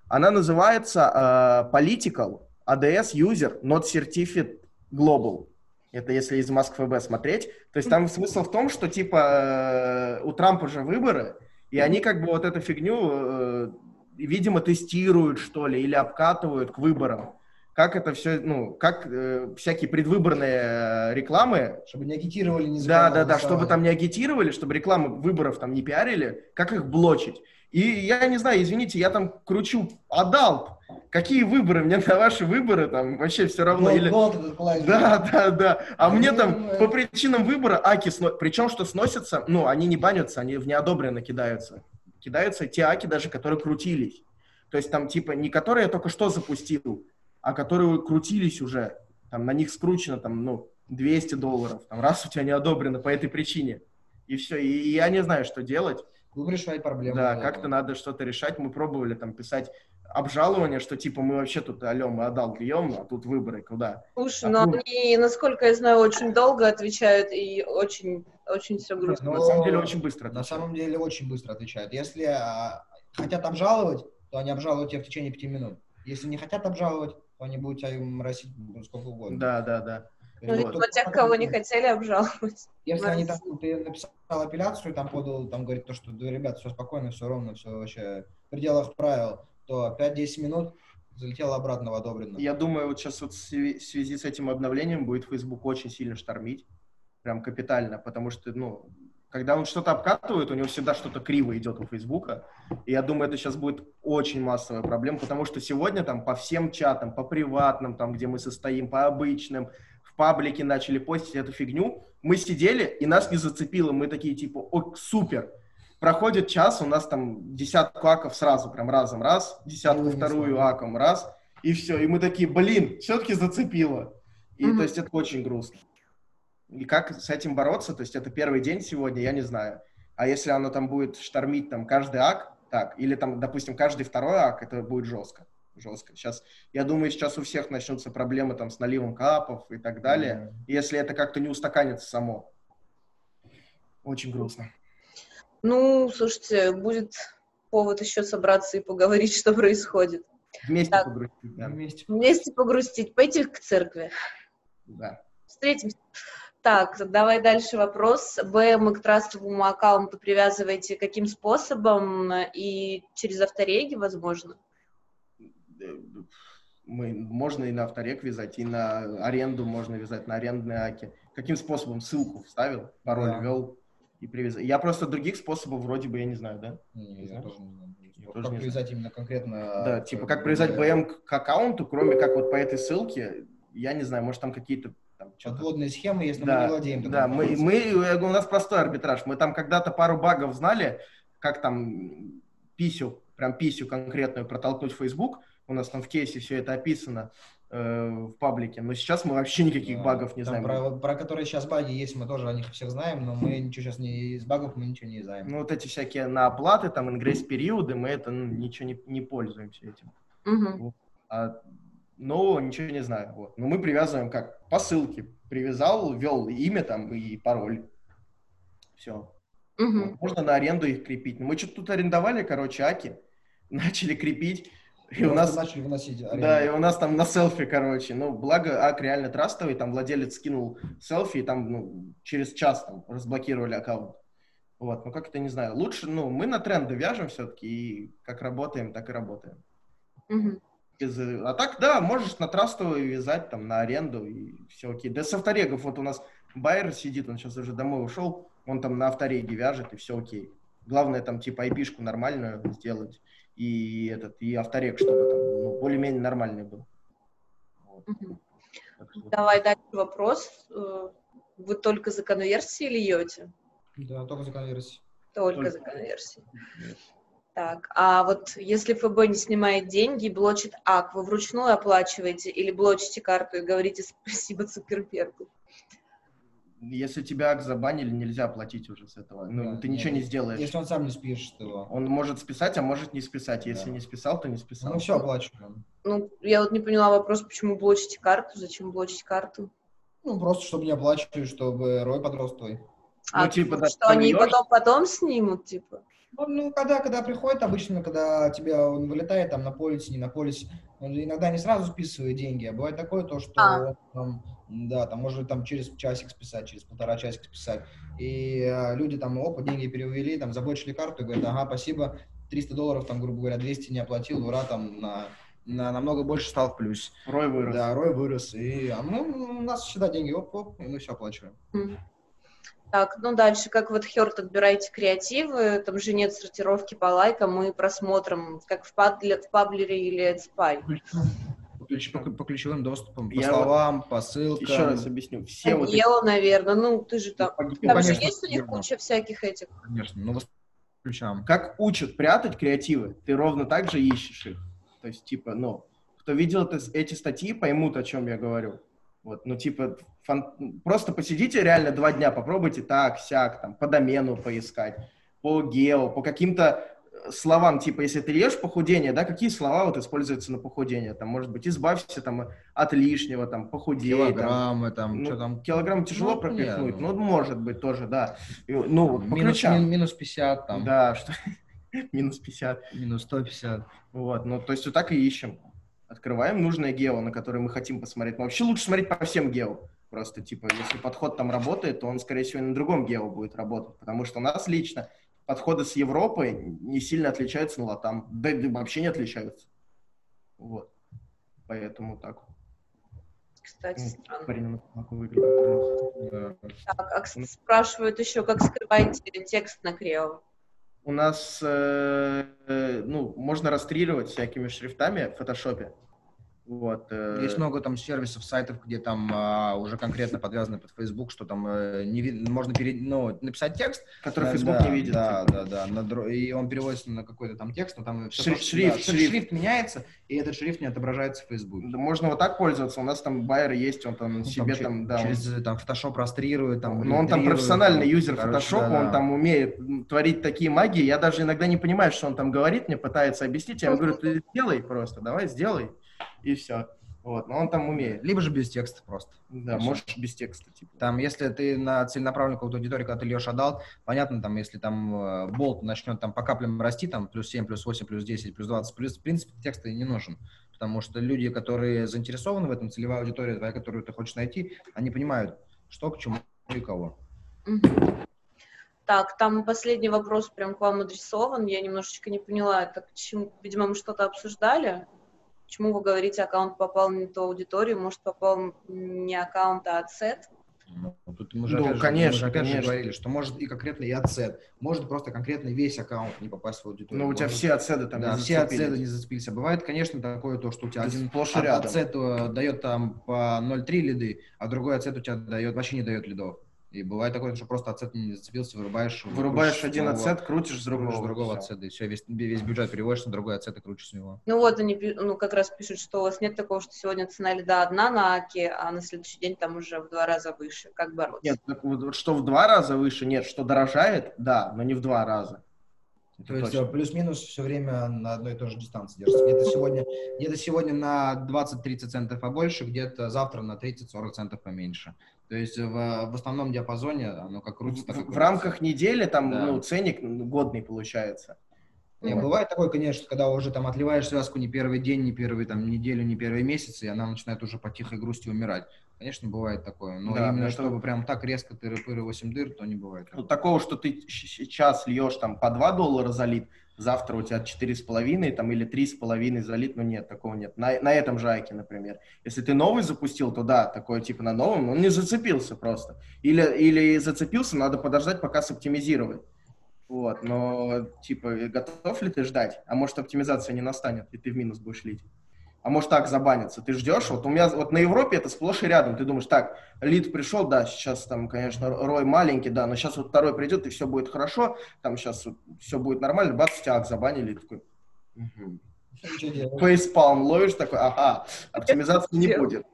Она называется э, Political ADS User Not Certificate Global. Это если из МоскВБ смотреть. То есть там смысл в том, что типа э, у Трампа же выборы, и они как бы вот эту фигню, э, видимо, тестируют, что ли, или обкатывают к выборам. Как это все, ну, как э, всякие предвыборные э, рекламы Чтобы не агитировали, не да, да, да, чтобы там не агитировали, чтобы рекламы выборов там не пиарили, как их блочить. И я не знаю, извините, я там кручу, отдал. Какие выборы? Мне на ваши выборы там вообще все равно. Гол- Или... гол. Да, да, да. А мне там Ну, по причинам выбора аки сно... Причем, что сносятся, ну, они не банятся, они в неодобренно кидаются. Кидаются те аки даже, которые крутились. То есть там типа не которые я только что запустил, а которые крутились уже. Там на них скручено там, ну, 200 долларов. Там раз у тебя не одобрено по этой причине. И все. И, и я не знаю, что делать. Будем решать проблему. Да, как-то надо что-то решать. Мы пробовали там писать обжалование, что типа мы вообще тут, алло, мы отдал бьем, а тут выборы куда? Слушай, А, но ну- они, насколько я знаю, очень долго отвечают и очень, очень все грустно. Ну, На самом деле очень быстро. На отвечают. самом деле очень быстро отвечают. Если а, хотят обжаловать, то они обжалуют тебя в течение пяти минут. Если не хотят обжаловать, они будут тебя моросить сколько угодно. Да, да, да. Ну, Вот. видимо, тех, кого не хотели обжаловать. Если они там, ты написал апелляцию, там подал, там говорит то, что, да, ребят, все спокойно, все ровно, все вообще в пределах правил, то 5-10 минут залетело обратно в одобренно. Я думаю, вот сейчас вот в связи с этим обновлением будет Facebook очень сильно штормить. Прям капитально, потому что, ну, когда он что-то обкатывает, у него всегда что-то криво идет у Фейсбука. И я думаю, это сейчас будет очень массовая проблема, потому что сегодня там по всем чатам, по приватным, там, где мы состоим, по обычным, в паблике начали постить эту фигню. Мы сидели, и нас не зацепило. Мы такие, типа, о, супер. Проходит час, у нас там десятку аков сразу, прям разом раз, десятку вторую аком раз, и все. И мы такие, блин, все-таки зацепило. И Мгм. то есть это очень грустно. И как с этим бороться, то есть это первый день сегодня, я не знаю. А если оно там будет штормить там каждый ак, так, или там, допустим, каждый второй ак, это будет жестко. Жестко. Сейчас, я думаю, сейчас у всех начнутся проблемы там с наливом капов и так далее, если это как-то не устаканится само. Очень грустно. Ну, слушайте, будет повод еще собраться и поговорить, что происходит. Вместе Так. погрузить, да. Вместе. Вместе погрустить, пойти к церкви. да. Встретимся. Так, давай дальше вопрос. БМ к трастовому аккаунту привязываете каким способом и через автореги, возможно? Мы, можно и на авторек вязать, и на аренду можно вязать, на арендные аки. Каким способом? Ссылку вставил, пароль Да. ввел и привязал. Я просто других способов вроде бы я не знаю, да? Не, Не я тоже не знаю. Я тоже Как не привязать именно конкретно... Да, к- типа как привязать к- БМ к, к аккаунту, кроме как вот по этой ссылке, я не знаю, может там какие-то там что-то... Подводные схемы, если мы Да, не владеем. да, мы, мы, я говорю, у нас простой арбитраж. Мы там когда-то пару багов знали, как там писю, прям писю конкретную протолкнуть в Facebook. У нас там в кейсе все это описано э, в паблике. Но сейчас мы вообще никаких Да. багов не Там знаем. Про, про которые сейчас баги есть, мы тоже о них всех знаем, но мы ничего сейчас не из багов мы ничего не знаем. Ну, вот эти всякие на оплаты, там, ингресс-периоды, мы это ну, ничего не, не пользуемся этим. Мгм. А нового ничего не знаю. Вот. Но мы привязываем как? По ссылке. Привязал, ввел имя там и пароль. Все. Мгм. Можно на аренду их крепить. Но мы что-то тут арендовали, короче, аки. Начали крепить. И у Просто нас, начали выносить аренду. да, и у нас там на селфи, короче. Ну, благо, ак реально трастовый. Там владелец скинул селфи, и там ну, через час там разблокировали аккаунт. Вот, ну как это не знаю. Лучше, ну, мы на тренды вяжем все-таки, и как работаем, так и работаем. Мгм. Э, а так, да, можешь на трастовую вязать, там, на аренду, и все окей. Да с авторегов, вот у нас Байер сидит, он сейчас уже домой ушел, он там на автореге вяжет, и все окей. Главное, там, типа, айпишку нормальную сделать, и этот, и авторег, чтобы там, ну, более-менее нормальный был. Вот. Давай дальше вопрос. Э, Вы только за конверсии льете? Да, только за конверсии. Только Только. за конверсии. Так, а вот если ФБ не снимает деньги и блочит АК, вы вручную оплачиваете или блочите карту и говорите спасибо Цукербергу? Если тебя ак забанили, нельзя платить уже с этого. Ну, Да, ты ничего нет. не сделаешь. Если он сам не спишет его. Он может списать, а может не списать. Если Да. не списал, то не списал. Мы все оплачиваем. Ну, я вот не поняла вопрос, почему блочите карту, зачем блочить карту? Ну, просто, чтобы не оплачивали, чтобы Рой подрос твой. А, Ну, типа, да, что они потом, потом снимут, типа? Ну, ну, когда, когда приходит, обычно, когда тебя он вылетает там на полисе, не на полисе, иногда не сразу списывает деньги, а бывает такое то, что А. он там, да, там может там через часик списать, через полтора часика списать. И а, люди там, опа, деньги перевели, там заблочили карту и говорят, ага, спасибо, 300 долларов, там, грубо говоря, 200 не оплатил, ура, там, на, на намного больше стал в плюс. Рой вырос. Да, Рой вырос. И а мы, у нас всегда деньги, оп-оп, и мы все оплачиваем. М. Так, ну дальше, как вот Хёрт отбираете креативы, там же нет сортировки по лайкам и просмотрам, как в, падле- в паблере или Эдспай. По, ключ- по- по ключевым доступам, по Я словам, по ссылкам. Еще раз объясню. Все вот эти Дело, наверное, ну ты же там... погиб- Там же конечно, есть у них верно. куча всяких этих... Конечно, ну, по ключам. Как учат прятать креативы, ты ровно так же ищешь их. То есть, типа, ну, кто видел это- эти статьи, поймут, о чем я говорю. Вот, ну, типа, фан- просто посидите реально два дня, попробуйте так, сяк, там, по домену поискать, по гео, по каким-то э, словам, типа, если ты ешь похудение, да, какие слова вот используются на похудение? Там, может быть, избавься там от лишнего, там, похудей. там. Килограммы, там, Ну, что там. Килограмм тяжело Ну, пропихнуть, понятно. ну, может быть, тоже, да. И, ну, вот по минус, ключам. мин- минус 50, там, Да, что минус 50. минус 150. Вот, ну, то есть вот так и ищем. Открываем нужное гео, на которое мы хотим посмотреть. Но вообще лучше смотреть по всем гео. Просто, типа, если подход там работает, то он, скорее всего, и на другом гео будет работать. Потому что у нас лично подходы с Европы не сильно отличаются на латам. Да, да вообще не отличаются. Вот. Поэтому так. Кстати, Ну, странно. Так, а спрашивают еще, как скрываете текст на Крео? У нас, э, э, ну, можно расстрелировать всякими шрифтами в фотошопе. Вот. э, Есть много там сервисов, сайтов, где там а, уже конкретно подвязаны под Facebook, что там э, не вид- можно пере- ну, написать текст. который Да, Facebook да, не видит. Да, типа. да, да. на дро- и он переводится на какой-то там текст, но там Шрифт, просто- шрифт, да, шрифт. шрифт меняется, и этот шрифт не отображается в Facebook. Да, Можно вот так пользоваться. У нас там байер есть, он там Ну, себе че- там, да. через э, там Photoshop растрирует, там. но он там профессиональный там, юзер короче, Photoshop, да, он да. там умеет творить такие магии. Я даже иногда не понимаю, что он там говорит, мне пытается объяснить. Я ему говорю, ты сделай просто, давай сделай, и все. Вот, но он там умеет. Либо же без текста просто. Да, Всё. можешь без текста, типа. Там, если ты на целенаправленную какую-то аудиторию, когда ты льешь отдал, понятно, там, если там э, болт начнет там по каплям расти, там, плюс 7, плюс 8, плюс 10, плюс 20, плюс, в принципе, текста и не нужен. Потому что люди, которые заинтересованы в этом, целевая аудитория твоя, которую ты хочешь найти, они понимают, что к чему никого. Мгм. Так, там последний вопрос прям к вам адресован. Я немножечко не поняла, это к чему, видимо, мы что-то обсуждали. Почему вы говорите, аккаунт попал не ту аудиторию, может, попал не аккаунт, а ацет? Ну, тут мы же, Ну, опять же- конечно, мы же опять же конечно. говорили, что может и конкретно и ацет, может просто конкретно весь аккаунт не попасть в аудиторию. Ну, у тебя Может- все отседы там да, не все отцеды не зацепились. А бывает, конечно, такое то, что у тебя один сплошь рядом. отцет э, дает там по 0,3 лиды, а другой отцет у тебя дает, вообще не дает лидов. И бывает такое, что просто отцет не зацепился, вырубаешь. Вырубаешь крутишь один другого- отсет, крутишь с другого. крутишь другого всё. отцета, и все, весь, весь бюджет переводишь на другой отцет и крутишь с него. Ну вот они ну, как раз пишут, что у вас нет такого, что сегодня цена льда одна на Аке, а на следующий день там уже в два раза выше. Как бороться? Нет, так вот, что в два раза выше, нет, что дорожает, да, но не в два раза. Это То есть точно. э, плюс-минус все время на одной и той же дистанции держится. Где-то сегодня, где-то сегодня на 20-30 центов побольше, где-то завтра на 30-40 центов поменьше. То есть в, в основном диапазоне оно как крутится, в, в рамках недели там Да. ну, ценник ну, годный получается. Мгм. бывает такое, конечно, когда уже там отливаешь связку не первый день, не первый там неделю, не первый месяц, и она начинает уже по тихой грусти умирать. Конечно, бывает такое. Но Да, именно это- чтобы прям так резко тыры-пыры 8 дыр, то не бывает. Вот такого, что ты сейчас льешь там по 2 доллара залит, завтра у тебя 4,5 там, или 3,5 залит, но нет, такого нет. На, на этом же айке, например. Если ты новый запустил, то да, такое типа на новом, он не зацепился просто. Или, или зацепился, надо подождать, пока соптимизировать. Вот, но типа готов ли ты ждать? А может оптимизация не настанет, и ты в минус будешь лить? А может так забанится? Ты ждешь? Вот у меня вот на Европе это сплошь и рядом. Ты думаешь, так, лид пришел, да, сейчас там, конечно, рой маленький, да, но сейчас вот второй придет, и все будет хорошо, там сейчас вот все будет нормально, бац, ак забанили, и такой, угу. фейспалм ловишь, такой, ага, оптимизации не будет.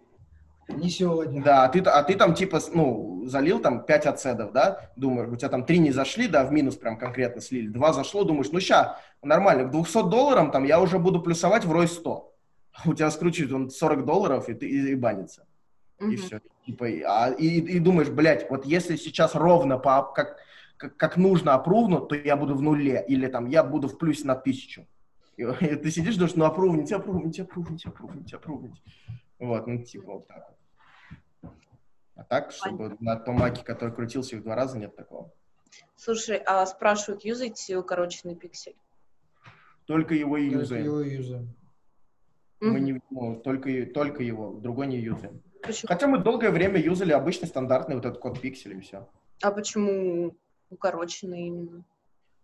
Не сегодня. Да, а ты, а ты там типа, ну, залил там 5 отседов, да, думаешь, у тебя там 3 не зашли, да, в минус прям конкретно слили, 2 зашло, думаешь, ну ща, нормально, к 200 долларам там я уже буду плюсовать в рой 100. А У тебя скручивает он 40 долларов, и ты и, и банится. И Мгм. все. Типа, и, а, и, и думаешь, блядь, вот если сейчас ровно по, как, как, как нужно опрувнут, то я буду в нуле, или там я буду в плюсе на тысячу. И, и ты сидишь, думаешь, ну опрувните, опрувните, опрувните, опрувните, опрувните. Вот, ну типа вот так вот. А так, чтобы на том маке, который крутился в два раза, нет такого. Слушай, а спрашивают, юзаете укороченный пиксель? Только его и Только юзаем. его юзаем. Мы не, ну, только, только его, другой не юзаем. Почему? Хотя мы долгое время юзали обычный стандартный вот этот код пикселя и все. А почему укороченный именно?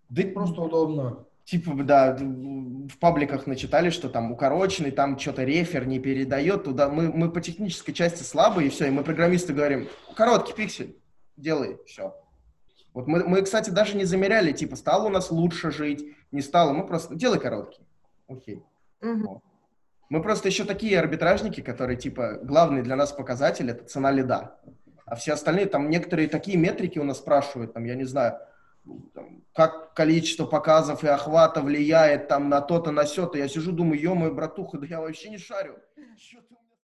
Да Просто удобно. Типа, да, в пабликах начитали, что там укороченный, там что-то рефер не передает туда. Мы, мы по технической части слабые, и все, и мы программисты говорим, короткий пиксель, делай, все. Вот мы, мы, кстати, даже не замеряли, типа, стало у нас лучше жить, не стало, мы просто, делай короткий. Окей. Мгм. Мы просто еще такие арбитражники, которые, типа, главный для нас показатель — это цена лида. А все остальные, там, некоторые такие метрики у нас спрашивают, там, я не знаю, там, как количество показов и охвата влияет там на то-то, на сё-то. Я сижу, думаю, ё-моё, братуха, да я вообще не шарю.